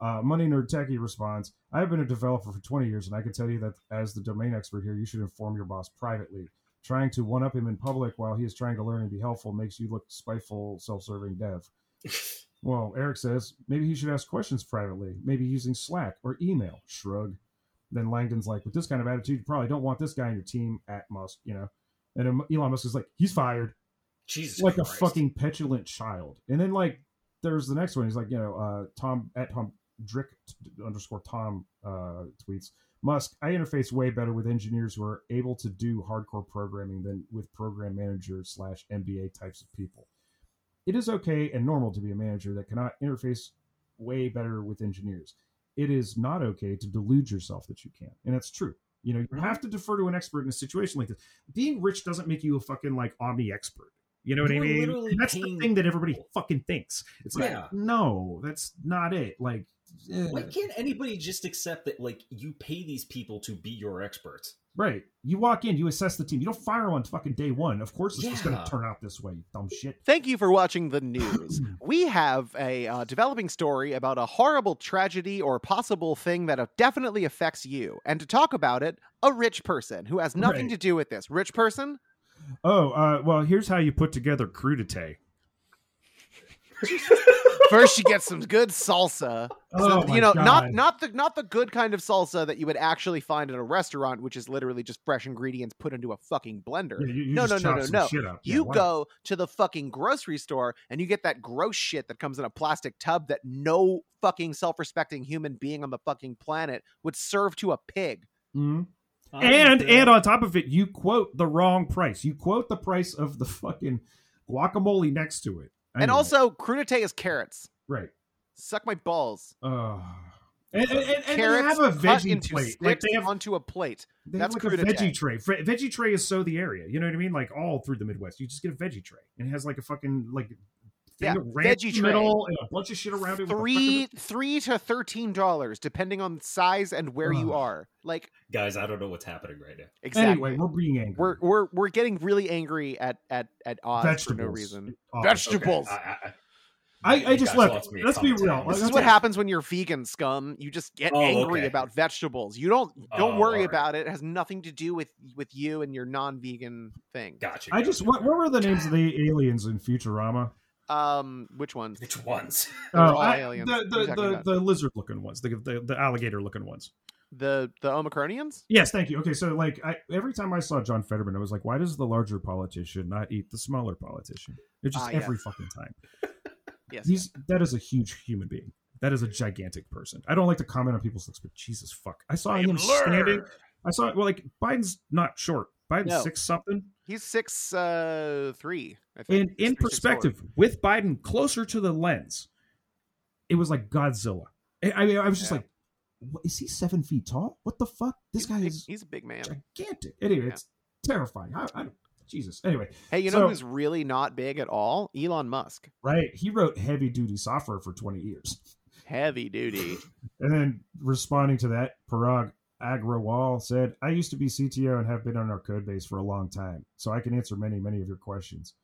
Uh, Money Nerd Techie responds, I have been a developer for 20 years, and I can tell you that as the domain expert here, you should inform your boss privately. Trying to one up him in public while he is trying to learn and be helpful makes you look spiteful, self serving dev. Well, Eric says maybe he should ask questions privately, maybe using Slack or email. Shrug. Then Langdon's like, with this kind of attitude, you probably don't want this guy on your team at Musk, you know. And Elon Musk is like, he's fired, Jesus, like a fucking petulant child. And then like, there's the next one. He's like, you know, uh, Tom at Tom Drick underscore Tom uh, tweets Musk. I interface way better with engineers who are able to do hardcore programming than with program manager slash MBA types of people it is okay and normal to be a manager that cannot interface way better with engineers. It is not okay to delude yourself that you can. And that's true. You know, you have to defer to an expert in a situation like this. Being rich doesn't make you a fucking like omni expert. You know what I You're mean? literally And that's the thing that everybody fucking thinks. It's Yeah. like, no, that's not it. Like eh. Why can't anybody just accept that, like, you pay these people to be your experts? right. You walk in, you assess the team. You don't fire them on fucking day one. Of course, it's just going to turn out this way. You dumb shit. Thank you for watching the news. we have a uh, developing story about a horrible tragedy or possible thing that uh, definitely affects you. And to talk about it, a rich person who has nothing Right. to do with this. Rich person? Oh, uh, well, here's how you put together crudite. First, you get some good salsa. Oh, So, my you know, not God. not the not the good kind of salsa that you would actually find in a restaurant, which is literally just fresh ingredients put into a fucking blender. Yeah, you, you no, just no, no, no, no. Shit. Yeah, You why? go to the fucking grocery store and you get that gross shit that comes in a plastic tub that no fucking self-respecting human being on the fucking planet would serve to a pig. Mhm. And and on top of it, you quote the wrong price. You quote the price of the fucking guacamole next to it. And Anyway, also, crudité is carrots. right. Suck my balls. Uh, and, and, and, and they carrots have a veggie into plate. Like they have, onto a plate. they that's have like a veggie tray. Veggie tray is so the area. You know what I mean? Like all through the Midwest, you just get a veggie tray, and it has like a fucking like Yeah, of ranch veggie in the middle and a bunch of shit around it. Three, fucking- three to thirteen dollars, depending on size and where you are. Like Guys, I don't know what's happening right now. exactly. Anyway, we're being angry. we're we're we're getting really angry at at at odds vegetables. for no reason. Oh, Vegetables. Okay, I, I, I, I you just left. lost me Let's be real. This is what happens when you're vegan scum. You just get Oh, angry okay. about vegetables. You don't don't Oh, worry alright. about it. It has nothing to do with with you and your non-vegan thing. Gotcha. I just what, what were the names of the aliens in Futurama? Um, which ones? Which ones? They're Oh, all I- aliens. the What are you the the, the lizard looking ones, the the, the alligator looking ones. The the Omicronians? Yes, thank you. Okay, so like I, every time I saw John Fetterman, I was like, why does the larger politician not eat the smaller politician? It's just Ah, yeah. every fucking time. Yes. He's that is a huge human being. That is a gigantic person. I don't like to comment on people's looks, but Jesus fuck, I saw him standing. I saw well, like Biden's not short. Biden's No. six something. He's six uh three. I think. And in three, six, perspective, with Biden closer to the lens, it was like Godzilla. I mean, I was just Yeah. like, what, is he seven feet tall? What the fuck? This He's guy big- is he's a big man. gigantic. Anyway, Yeah. it's terrifying. I, I, Jesus. Anyway, Hey, you know So- who's really not big at all? Elon Musk. right? He wrote heavy duty software for 20 years. Heavy duty. And then responding to that, Parag Agrawal said, I used to be CTO and have been on our code base for a long time, so I can answer many, many of your questions.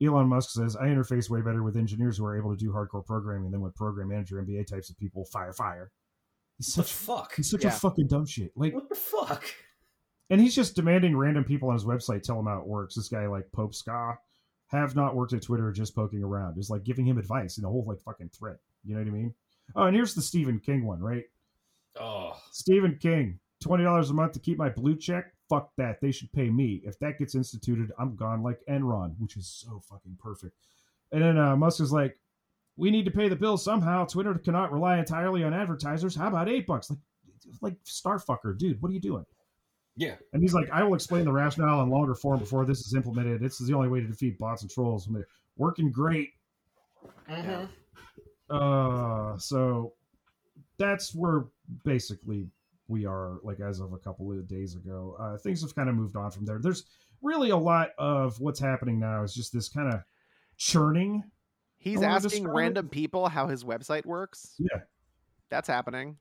Elon Musk says, I interface way better with engineers who are able to do hardcore programming than with program manager MBA types of people. Fire, fire. He's the such, fuck? he's such Yeah. a fucking dumb shit. Like, What the fuck? and he's just demanding random people on his website tell him how it works. This guy, like Pope Ska, have not worked at Twitter, just poking around. Is like giving him advice in a whole like fucking thread. You know what I mean? Oh, and here's the Stephen King one, right? Oh, Stephen King, twenty dollars a month to keep my blue check. Fuck that. They should pay me. If that gets instituted, I'm gone like Enron, which is so fucking perfect. And then uh, Musk is like, "We need to pay the bills somehow. Twitter cannot rely entirely on advertisers. How about eight bucks? Like, like starfucker, dude. What are you doing?" yeah. And he's like, "I will explain the rationale in longer form before this is implemented. This is the only way to defeat bots and trolls. And they're working great." Uh-huh. Uh, so that's where basically we are like as of a couple of days ago. Uh, things have kind of moved on from there. There's really a lot of what's happening now is just this kind of churning. He's asking describe it. random people how his website works. Yeah. That's happening.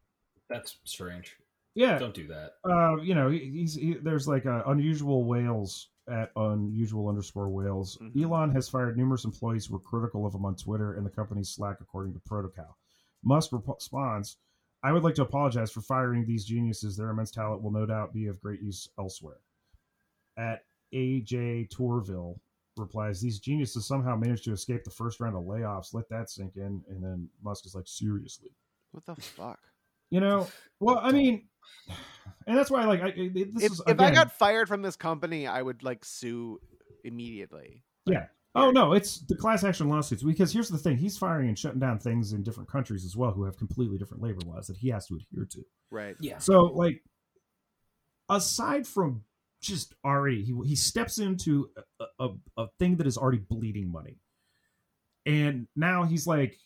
That's strange. Yeah. Don't do that. Uh, you know, he's he, there's like uh, unusual whales at unusual underscore whales. Mhm. Elon has fired numerous employees who were critical of him on Twitter and the company's Slack, according to Protocol. Musk responds, "I would like to apologize for firing these geniuses. Their immense talent will no doubt be of great use elsewhere." At AJ Tourville replies, "These geniuses somehow managed to escape the first round of layoffs. Let that sink in." And then Musk is like, "Seriously." What the fuck? You know, well, I mean, and that's why, like, I, this If, is if I got fired from this company, I would like sue immediately. Yeah. Oh no, it's the class action lawsuits. Because here's the thing: he's firing and shutting down things in different countries as well, who have completely different labor laws that he has to adhere to. Right. Yeah. So, like, aside from just already, he he steps into a, a, a thing that is already bleeding money, and now he's like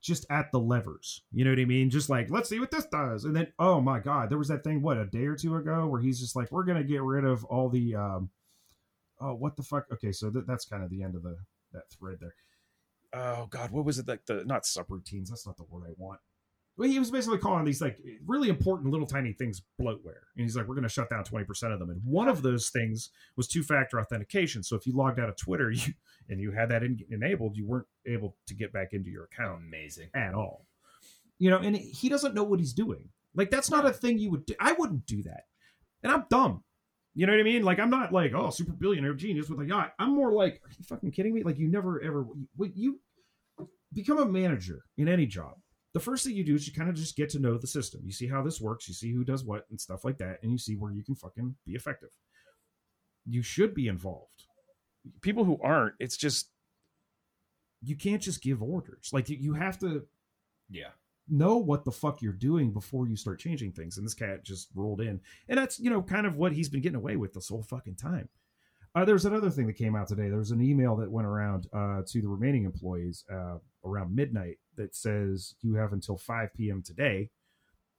just at the levers. You know what I mean? Just like let's see what this does, and then oh my god, there was that thing what a day or two ago where he's just like we're gonna get rid of all the um oh what the fuck okay so th- that's kind of the end of the that thread there. Oh god, what was it like the not subroutines? That's not the word I want. well, he was basically calling these like really important little tiny things bloatware. And he's like, we're going to shut down 20% of them. And one of those things was two factor authentication. So if you logged out of Twitter you, and you had that in, enabled, you weren't able to get back into your account Amazing. at all. You know, and he doesn't know what he's doing. Like, that's not a thing you would do. I wouldn't do that. And I'm dumb. You know what I mean? Like, I'm not like, oh, super billionaire genius with a yacht. I'm more like, are you fucking kidding me? Like, you never ever, you, you become a manager in any job the first thing you do is you kind of just get to know the system. You see how this works, you see who does what and stuff like that, and you see where you can fucking be effective. You should be involved. People who aren't, it's just you can't just give orders. Like you, you have to Yeah. Know what the fuck you're doing before you start changing things. And this cat just rolled in. And that's, you know, kind of what he's been getting away with this whole fucking time. Uh, there's another thing that came out today. There was an email that went around uh, to the remaining employees uh, around midnight that says you have until 5 p.m. today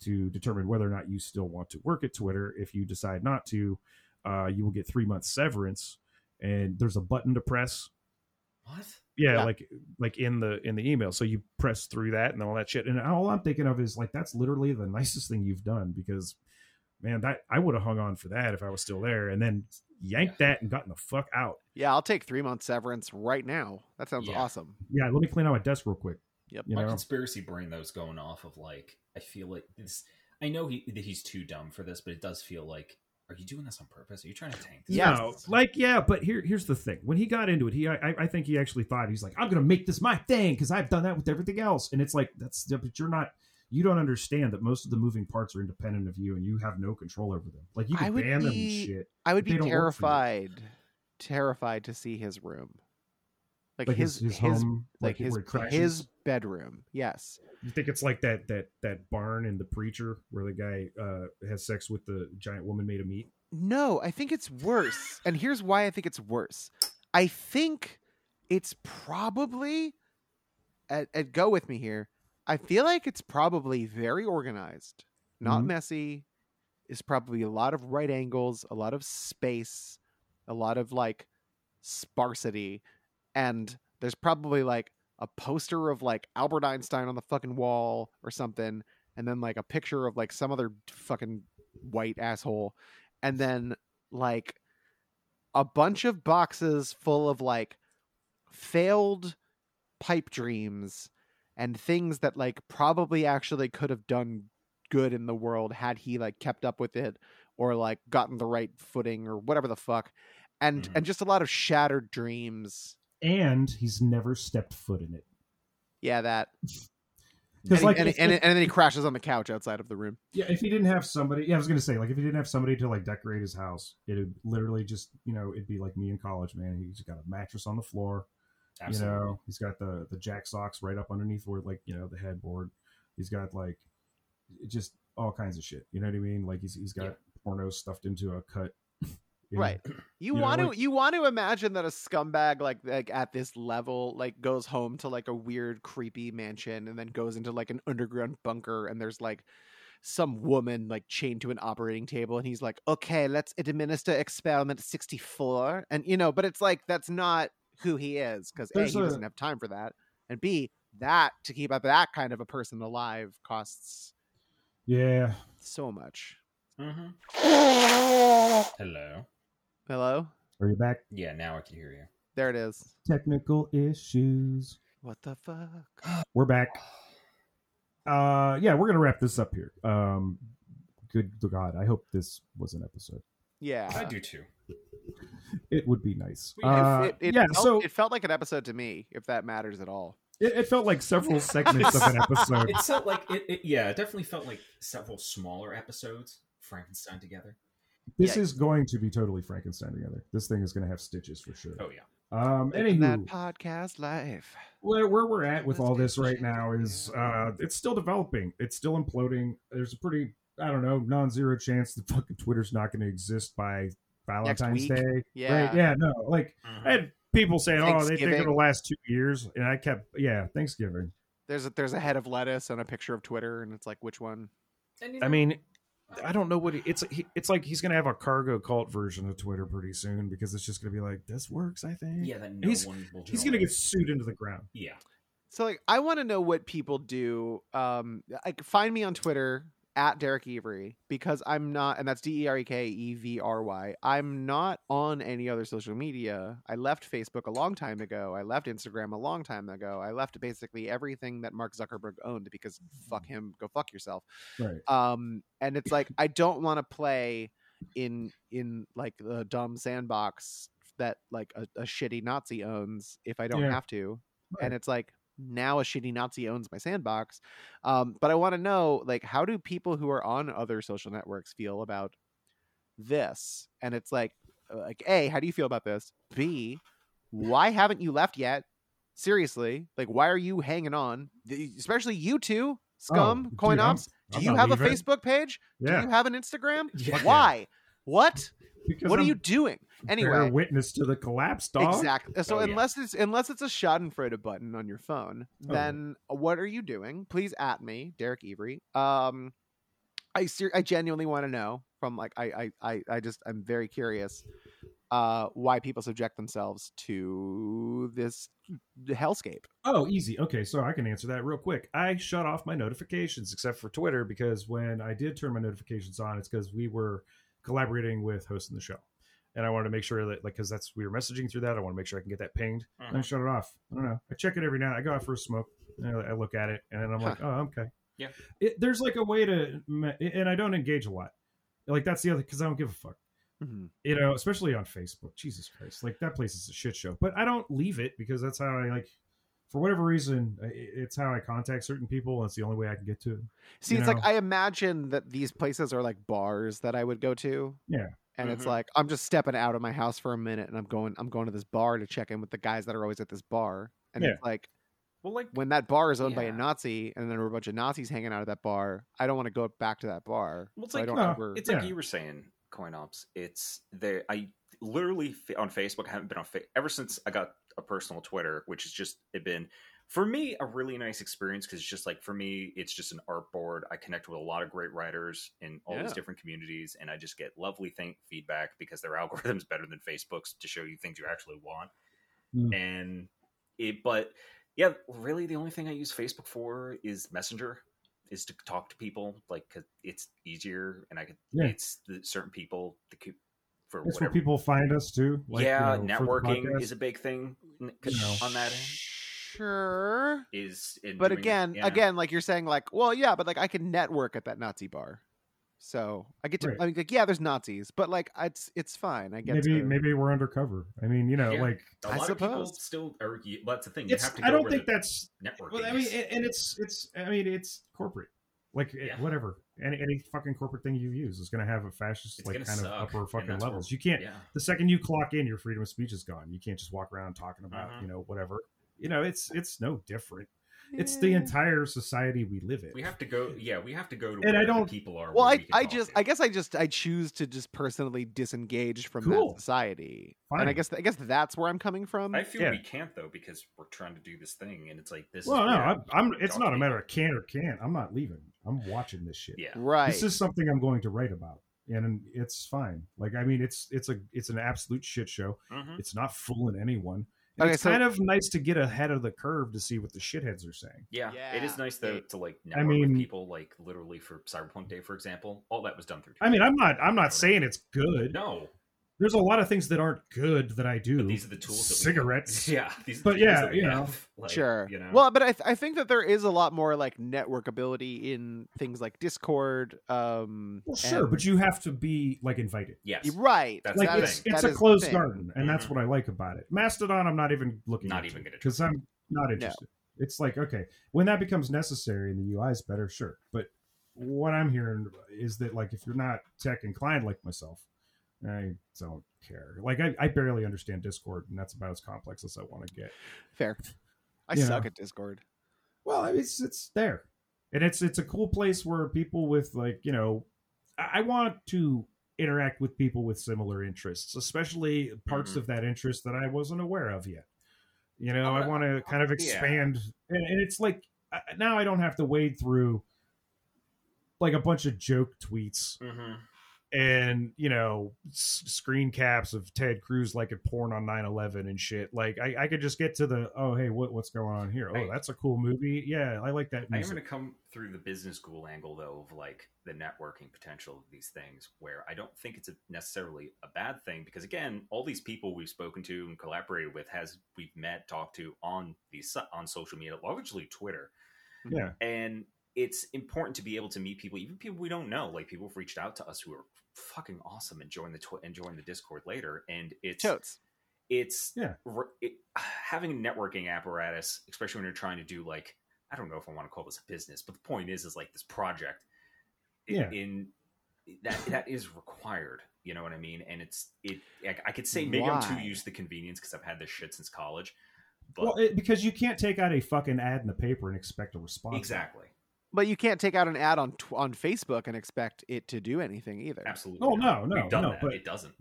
to determine whether or not you still want to work at Twitter. If you decide not to, uh, you will get three months severance. And there's a button to press. What? Yeah, Yeah. like like in the in the email. So you press through that and all that shit. And all I'm thinking of is like that's literally the nicest thing you've done because man, that I would have hung on for that if I was still there and then yanked that and gotten the fuck out. Yeah, I'll take three months severance right now. That sounds Yeah. awesome. Yeah, let me clean out my desk real quick. Yep. You My know? conspiracy brain though is going off of like I feel like this. I know he that he's too dumb for this, but it does feel like. Are you doing this on purpose? Are you trying to tank this? Yes. No, like yeah, but here here's the thing. When he got into it, he I, I think he actually thought he's like I'm gonna make this my thing because I've done that with everything else, and it's like that's but you're not. You don't understand that most of the moving parts are independent of you, and you have no control over them. Like you can would ban them and shit. I would be don't work for you. terrified, terrified to see his room, like, Like his his, his, his home, like where his his bedroom. Yes. You think it's like that that that barn in the preacher where the guy uh, has sex with the giant woman made of meat? No, I think it's worse. and here's why I think it's worse. I think it's probably and, and go with me here. I feel like it's probably very organized, not Mhm. messy. Is probably a lot of right angles, a lot of space, a lot of like sparsity, and there's probably like a poster of like Albert Einstein on the fucking wall or something, and then like a picture of like some other fucking white asshole, and then like a bunch of boxes full of like failed pipe dreams and things that like probably actually could have done good in the world had he like kept up with it or like gotten the right footing or whatever the fuck and Mhm. and just a lot of shattered dreams And he's never stepped foot in it. yeah that and, Because he- like, and, and, and then he crashes on the couch outside of the room yeah, if he didn't have somebody, yeah, I was gonna say like if he didn't have somebody to like decorate his house, it'd literally just you know it'd be like me in college, man. He's got a mattress on the floor. Absolutely. You know, he's got the the jack socks right up underneath where like you know the headboard. He's got like just all kinds of shit. You know what I mean? Like he's he's got Yeah. porno stuffed into a cut. You know? Right. You, You know, want to like- you want to imagine that a scumbag like like at this level like goes home to like a weird creepy mansion and then goes into like an underground bunker and there's like some woman like chained to an operating table and he's like okay let's administer experiment 64 and you know but it's like that's not who he is because a he a- doesn't have time for that and b that to keep up that kind of a person alive costs Yeah. so much Mhm. Hello. Hello Are you back? Yeah, now I can hear you. there it is Technical issues. what the fuck We're back. Uh, yeah, we're gonna wrap this up here. Um, good God, I hope this was an episode. yeah I do too. It would be nice. We- Uh, it, it yeah, felt, so it felt like an episode to me, if that matters at all. it, it felt like several segments of an episode. It felt like it, it. Yeah, it definitely felt like several smaller episodes Frankenstein together. This yeah. is going to be totally Frankenstein together. This thing is going to have stitches for sure. Oh yeah. Um, Living that podcast life. where, where we're at with Let's all this right now is uh, it's still developing. It's still imploding. There's a pretty, I don't know, non-zero chance that fucking Twitter's not going to exist by Valentine's? Day. Yeah. Right? Yeah. No. Like I had people saying, "Oh, they think Thanksgiving. it'll last two years," and I kept, "Yeah, Thanksgiving." There's a, there's a head of lettuce and a picture of Twitter, and it's like which one? And, you I mean, I don't know what he, it's. He, it's like he's gonna have a cargo cult version of Twitter pretty soon because it's just gonna be like, "This works." I think. yeah, that no he's- one will. He's gonna get sued into the ground. Yeah. So like I want to know what people do. Um like find me on Twitter at Derek Evry because I'm not and that's D E R E K E V R Y. I'm not on any other social media. I left Facebook a long time ago. I left Instagram a long time ago. I left basically everything that Mark Zuckerberg owned because fuck him, go fuck yourself. Right. Um and it's like I don't want to play in in like the dumb sandbox that like a, a shitty Nazi owns if I don't Yeah. have to. Right. And it's like now a shitty Nazi owns my sandbox. Um, but I want to know like how do people who are on other social networks feel about this? And it's like uh, like A, how do you feel about this? B, why haven't you left yet? Seriously, like why are you hanging on? Especially you two, scum, dude, CoinOps. Do you have a. Facebook page? Yeah. Do you have an Instagram? Yeah. Why? What? Because what are I'm you doing? bearer Anyway, witness to the collapse, dog. exactly. So Oh, yeah. unless it's unless it's a Schadenfreude button on your phone, Oh. then what are you doing? Please at me, Derek Evry. Um, I ser- I genuinely want to know from like I I I, I just I'm very curious. Uh, why people subject themselves to this hellscape? Oh, easy. Okay, so I can answer that real quick. I shut off my notifications except for Twitter because when I did turn my notifications on, it's because we were collaborating with hosting the show, and I wanted to make sure that like because that's we were messaging through that. I want to make sure I can get that pinged. And I shut it off. I don't know. I check it every now. I go out for a smoke. And I, I look at it, and then I'm like, oh, okay. Yeah. It, there's like a way to, and I don't engage a lot. Like that's the other because I don't give a fuck. Mhm. you know, especially on Facebook. Jesus Christ, like that place is a shit show. But I don't leave it because that's how I like. For whatever reason, it's how I contact certain people, and it's the only way I can get to. them. See, You it's like? I imagine that these places are like bars that I would go to. Yeah. And it's Mhm. like I'm just stepping out of my house for a minute and I'm going I'm going to this bar to check in with the guys that are always at this bar. And Yeah. it's like Well, like when that bar is owned by a Nazi and then there are a bunch of Nazis hanging out at that bar, I don't want to go back to that bar. Well, it's so I like- don't No, ever It's Yeah. like you were saying, CoinOps. It's there. I literally on Facebook. I haven't been on fa- ever since I got a personal Twitter, which has just it been for me a really nice experience because it's just like for me, it's just an art board. I connect with a lot of great writers in all these different communities, and I just get lovely think feedback because their algorithm's better than Facebook's to show you things you actually want. Mm. And it, but yeah, really, the only thing I use Facebook for is Messenger, is to talk to people. like cause it's easier, and I could. Yeah. It's the certain people could, for That's whatever. where people find us too. Like, yeah, you know, networking is a big thing n- You know. on that end. Sure. Is in But doing- again, yeah. again, like you're saying, like, well, yeah, but like I can network at that Nazi bar. So I get to Right. I mean like yeah, there's Nazis, but like it's it's fine. I get maybe to, maybe we're undercover. I mean, you know, Yeah. like a I lot of people still are. y- That's the thing. You it's. have to. I don't think that's. networking. Well, I mean, and and it's it's. I mean, it's corporate. Like eh, Yeah. whatever, any any fucking corporate thing you use is going to have a fascist It's like kind of upper fucking levels. You can't yeah. the second you clock in, your freedom of speech is gone. You can't just walk around talking about, Mhm. you know, whatever. You know, it's it's no different. It's the entire society we live in. We have to go. Yeah, we have to go to And I where the don't- people are. Well, I, we I just to. I guess I just I choose to just personally disengage from Cool. that society. And I guess I guess that's where I'm coming from. I feel Yeah. we can't though because we're trying to do this thing, and it's like this. well, is no, I'm, I'm. It's not a matter of can or can't. I'm not leaving. I'm watching this shit. Yeah, right. This is something I'm going to write about, and it's fine. Like, I mean, it's it's a it's an absolute shit show. Mhm. It's not fooling anyone. And Okay, it's so- kind of nice to get ahead of the curve to see what the shitheads are saying. yeah, yeah. It is nice though to like I mean- with people. Like literally for Cyberpunk Day, for example, all that was done through. I mean, I'm not I'm not saying it's good. no, There's a lot of things that aren't good that I do. but these are the tools. That we Cigarettes. Yeah, these are But the yeah, that we you know. like, sure. You know, Well, but I, th- I think that there is a lot more like network ability in things like Discord. Um, Well, sure, and- but you have to be like invited. yes, You're right. That's like it's thing. it's that a closed garden, and that's Mhm. what I like about it. Mastodon, I'm not even looking. Not even gonna because I'm not interested. It's like okay, when that becomes necessary and the UI is better, sure. But what I'm hearing is that like if you're not tech inclined like myself, I don't care. Like I, I barely understand Discord, and that's about as complex as I want to get. Fair. I You suck know. at Discord. Well, it's it's there, and it's it's a cool place where people with like you know, I, I want to interact with people with similar interests, especially parts Mhm. of that interest that I wasn't aware of yet. You know, Oh, I want to kind of yeah. expand, and, and it's like now I don't have to wade through like a bunch of joke tweets Mhm. And you know s- screen caps of Ted Cruz like it porn on 9-11 and shit. Like I, I could just get to the oh hey what what's going on here? Oh that's a cool movie. Yeah, I like that I am going to come through the business school angle though of like the networking potential of these things, where I don't think it's a, necessarily a bad thing because again, all these people we've spoken to and collaborated with has we've met, talked to on these on social media, largely Twitter, Yeah. and it's important to be able to meet people, even people we don't know. Like people have reached out to us who are fucking awesome and join the tw- and join the Discord later, and it's Totes. it's Yeah. r- it, having a networking apparatus, especially when you're trying to do like I don't know if I want to call this a business, but the point is, is like this project. in- Yeah. In that that is required. You know what I mean? And it's it. I, I could say maybe I'm too used to the convenience because I've had this shit since college. But Well, it, because you can't take out a fucking ad in the paper and expect a response. exactly, But you can't take out an ad on tw- on Facebook and expect it to do anything either. absolutely. Oh, no, no, We've done no, that. but- it doesn't.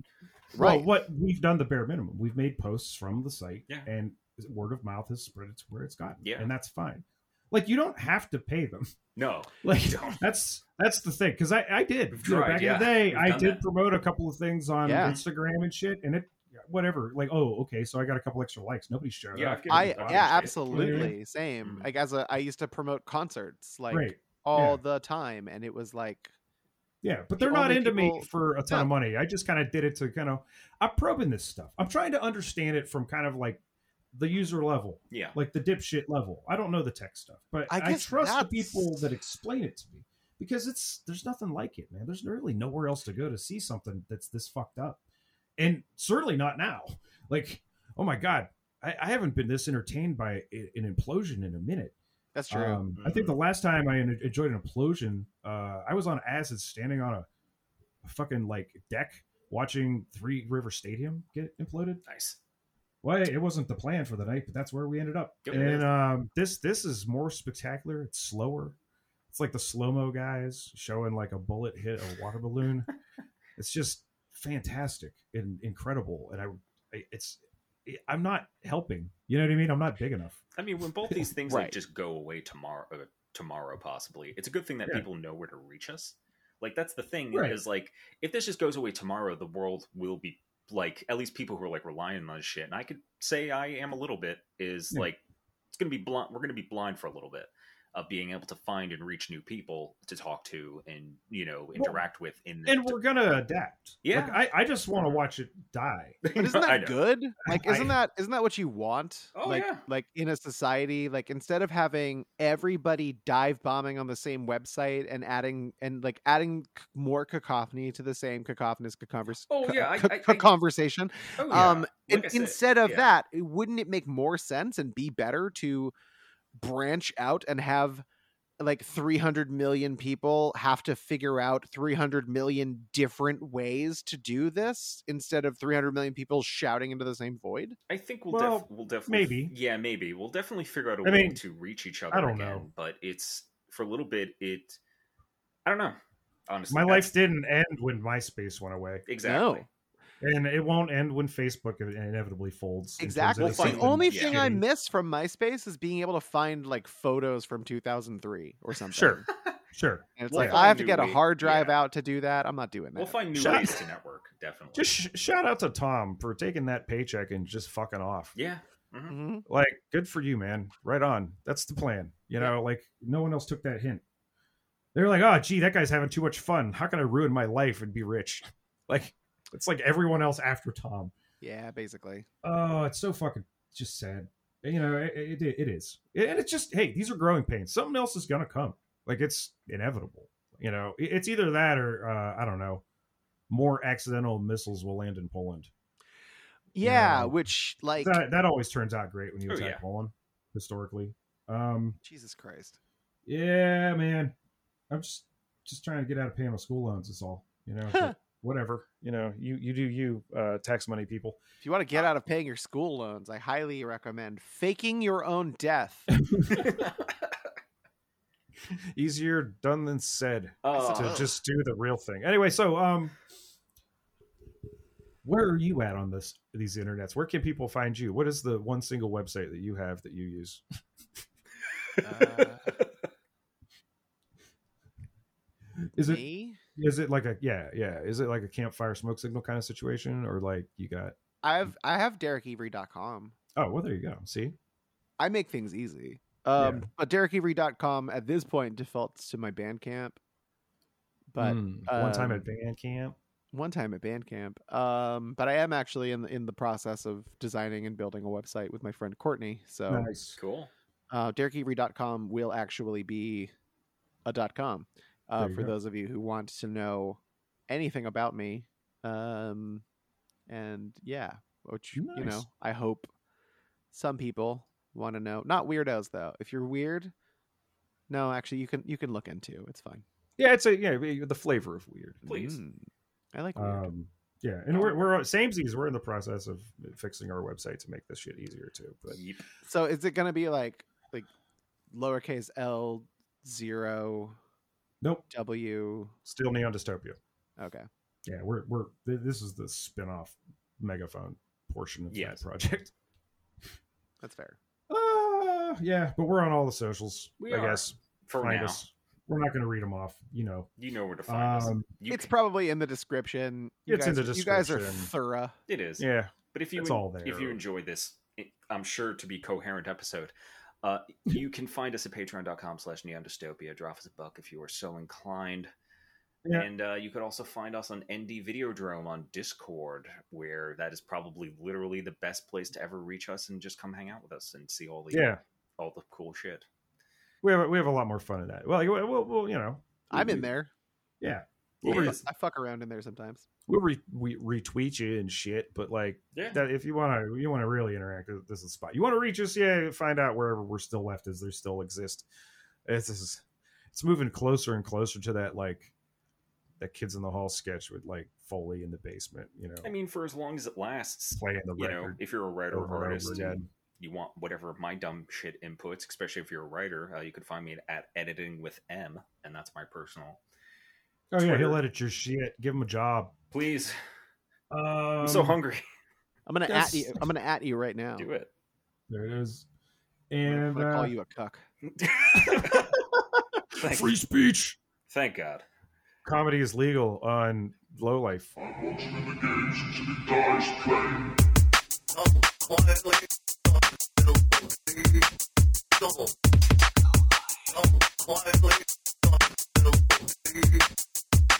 Right. Well, what we've done the bare minimum. We've made posts from the site, Yeah. and word of mouth has spread it to where it's gotten. Yeah. and that's fine. Like you don't have to pay them. No, Like don't. that's that's the thing because I I did We've know, back yeah. in the day. We've I did that. promote a couple of things on Yeah. Instagram and shit, and it whatever. Like oh okay, so I got a couple extra likes. Nobody showed Yeah, up. I've given I a bunch yeah, of shit. absolutely, same. Mhm. Like as a, I used to promote concerts like right. all yeah. the time, and it was like, Yeah, but they're not only into me for a ton No. of money. I just kind of did it to kind of. I'm probing this stuff. I'm trying to understand it from kind of like the user level. Yeah, like the dipshit level. I don't know the tech stuff, but I I, guess trust the people that explain it to me because it's there's nothing like it, man. There's really nowhere else to go to see something that's this fucked up, and certainly not now. Like, oh my god, I, I haven't been this entertained by a- an implosion in a minute. that's true. Um, I think the last time I enjoyed an implosion, uh, I was on acid standing on a, a fucking like deck watching Three River Stadium get imploded. nice. Well, it wasn't the plan for the night, but that's where we ended up. Yep. and um, this this is more spectacular. It's slower. It's like the slow mo guys showing like a bullet hit a water balloon. it's just fantastic and incredible. And I, I, it's I'm not helping. You know what I mean? I'm not big enough. I mean, when both these things Right. like just go away tomorrow, uh, tomorrow possibly, it's a good thing that Yeah. people know where to reach us. Like that's the thing Right. is like if this just goes away tomorrow, the world will be like at least people who are like relying on this shit. And I could say I am a little bit is Yeah. like it's gonna be blind. We're gonna be blind for a little bit of being able to find and reach new people to talk to and you know interact with in the And we're gonna adapt. Yeah. Like, I, I just want to watch it die. But isn't that good? Like, isn't that isn't that what you want? Oh, like, yeah. like in a society, like instead of having everybody dive bombing on the same website and adding and like adding more cacophony to the same cacophonous converse, Oh, yeah, I- I- I- conversation. Oh, yeah. Um, Like and said, instead of yeah. that, wouldn't it make more sense and be better to branch out and have like 300 million people have to figure out 300 million different ways to do this instead of 300 million people shouting into the same void? I think we'll Well, def- we'll definitely maybe. yeah maybe we'll definitely figure out a I way mean, to reach each other I don't again. know. But it's for a little bit. It I don't know. Honestly, My that's- life didn't end when MySpace went away, exactly. And it won't end when Facebook inevitably folds. in terms of Exactly. We'll the only yeah. thing I miss from MySpace is being able to find like photos from 2003 or something. Sure, sure. And it's We'll like I have to new get a hard drive yeah. out to do that. I'm not doing that. We'll find new Shut- ways to network. Definitely. Just sh- shout out to Tom for taking that paycheck and just fucking off. yeah. mhm. hmm Like, good for you, man. Right on. That's the plan. You know, like no one else took that hint. They're like, oh, gee, that guy's having too much fun. How can I ruin my life and be rich? Like, it's like everyone else after Tom. Yeah, basically. Oh, it's so fucking just sad. You know, it, it, it is. And it's just, hey, these are growing pains. Something else is going to come. Like, it's inevitable. You know, It- it's either that or, uh, I don't know, more accidental missiles will land in Poland. Yeah, Yeah. which like that, that always turns out great when you Oh, attack yeah. Poland, historically. Um, Jesus Christ. yeah, man. I'm just just trying to get out of paying my school loans. Is all. You know, but whatever. You know, you you do you, uh, tax money people. If you want to get out of paying your school loans, I highly recommend faking your own death. Easier done than said. Oh. to just do the real thing. Anyway, so um, where are you at on this these internets? Where can people find you? What is the one single website that you have that you use? Uh, Is it me? Is it like a yeah yeah? Is it like a campfire smoke signal kind of situation, or like you got? I have I have DerekEvry.com. Oh well, there you go. See, I make things easy. Um, but DerekEvry.com at this point defaults to my Bandcamp. But Mm, one time um, at bandcamp one time at Bandcamp. Um, but I am actually in the, in the process of designing and building a website with my friend Courtney. So Nice. Cool. uh, DerekEvry.com will actually be a dot .com uh, for go. those of you who want to know anything about me. Um, and yeah, which you know, I hope some people want to know. Not weirdos though. If you're weird, no, actually, you can you can look into. It's fine. Yeah, it's a yeah the flavor of weird. Please. Mm, I like weird. Um, yeah, and we're we're samesies. We're in the process of fixing our website to make this shit easier too. But So is it gonna be like like lowercase L zero nope, W? still neon dystopia. Okay. Yeah, we're we're th- this is the spin-off megaphone portion of Yes. that project. That's fair. Uh, yeah, but we're on all the socials. We I are, guess For find now, us. We're not going to read them off. You know, you know where to find us. um, You it's can- probably in the description. You It's guys, in the description. You guys are thorough. it is. yeah, But if you It's all there. if you there. enjoy this, I'm sure to be coherent episode, uh, you can find us at patreon.com slash neon dystopia. Drop us a buck if you are so inclined. Yeah. And uh, you could also find us on ND Videodrome on Discord, where that is probably literally the best place to ever reach us and just come hang out with us and see all the yeah. all the cool shit. We have we have a lot more fun in that. Well, we'll, we'll, we'll you know, I'm we- in there. Yeah, Yeah. We'll, I re- I fuck around in there sometimes. we'll re- we retweet you and shit. But like Yeah. that, if you want to, you want to really interact. This is the spot. You want to reach us? Yeah, find out wherever we're still left is there still exist. It's this is it's moving closer and closer to that like that kids in the hall sketch with like Foley in the basement. You know, I mean, for as long as it lasts, playing the you know, if you're a writer or artist, and you want whatever my dumb shit inputs, especially if you're a writer, uh, you can find me at editing with M, and that's my personal. Oh yeah, he'll edit your shit. Give him a job. Please, Um, I'm so hungry. I'm gonna Yes. at you. I'm gonna at you right now. Do it. There it is. I'm And gonna call uh, you a cuck. Thank, free speech. thank God. Comedy is legal on Low Life.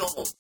The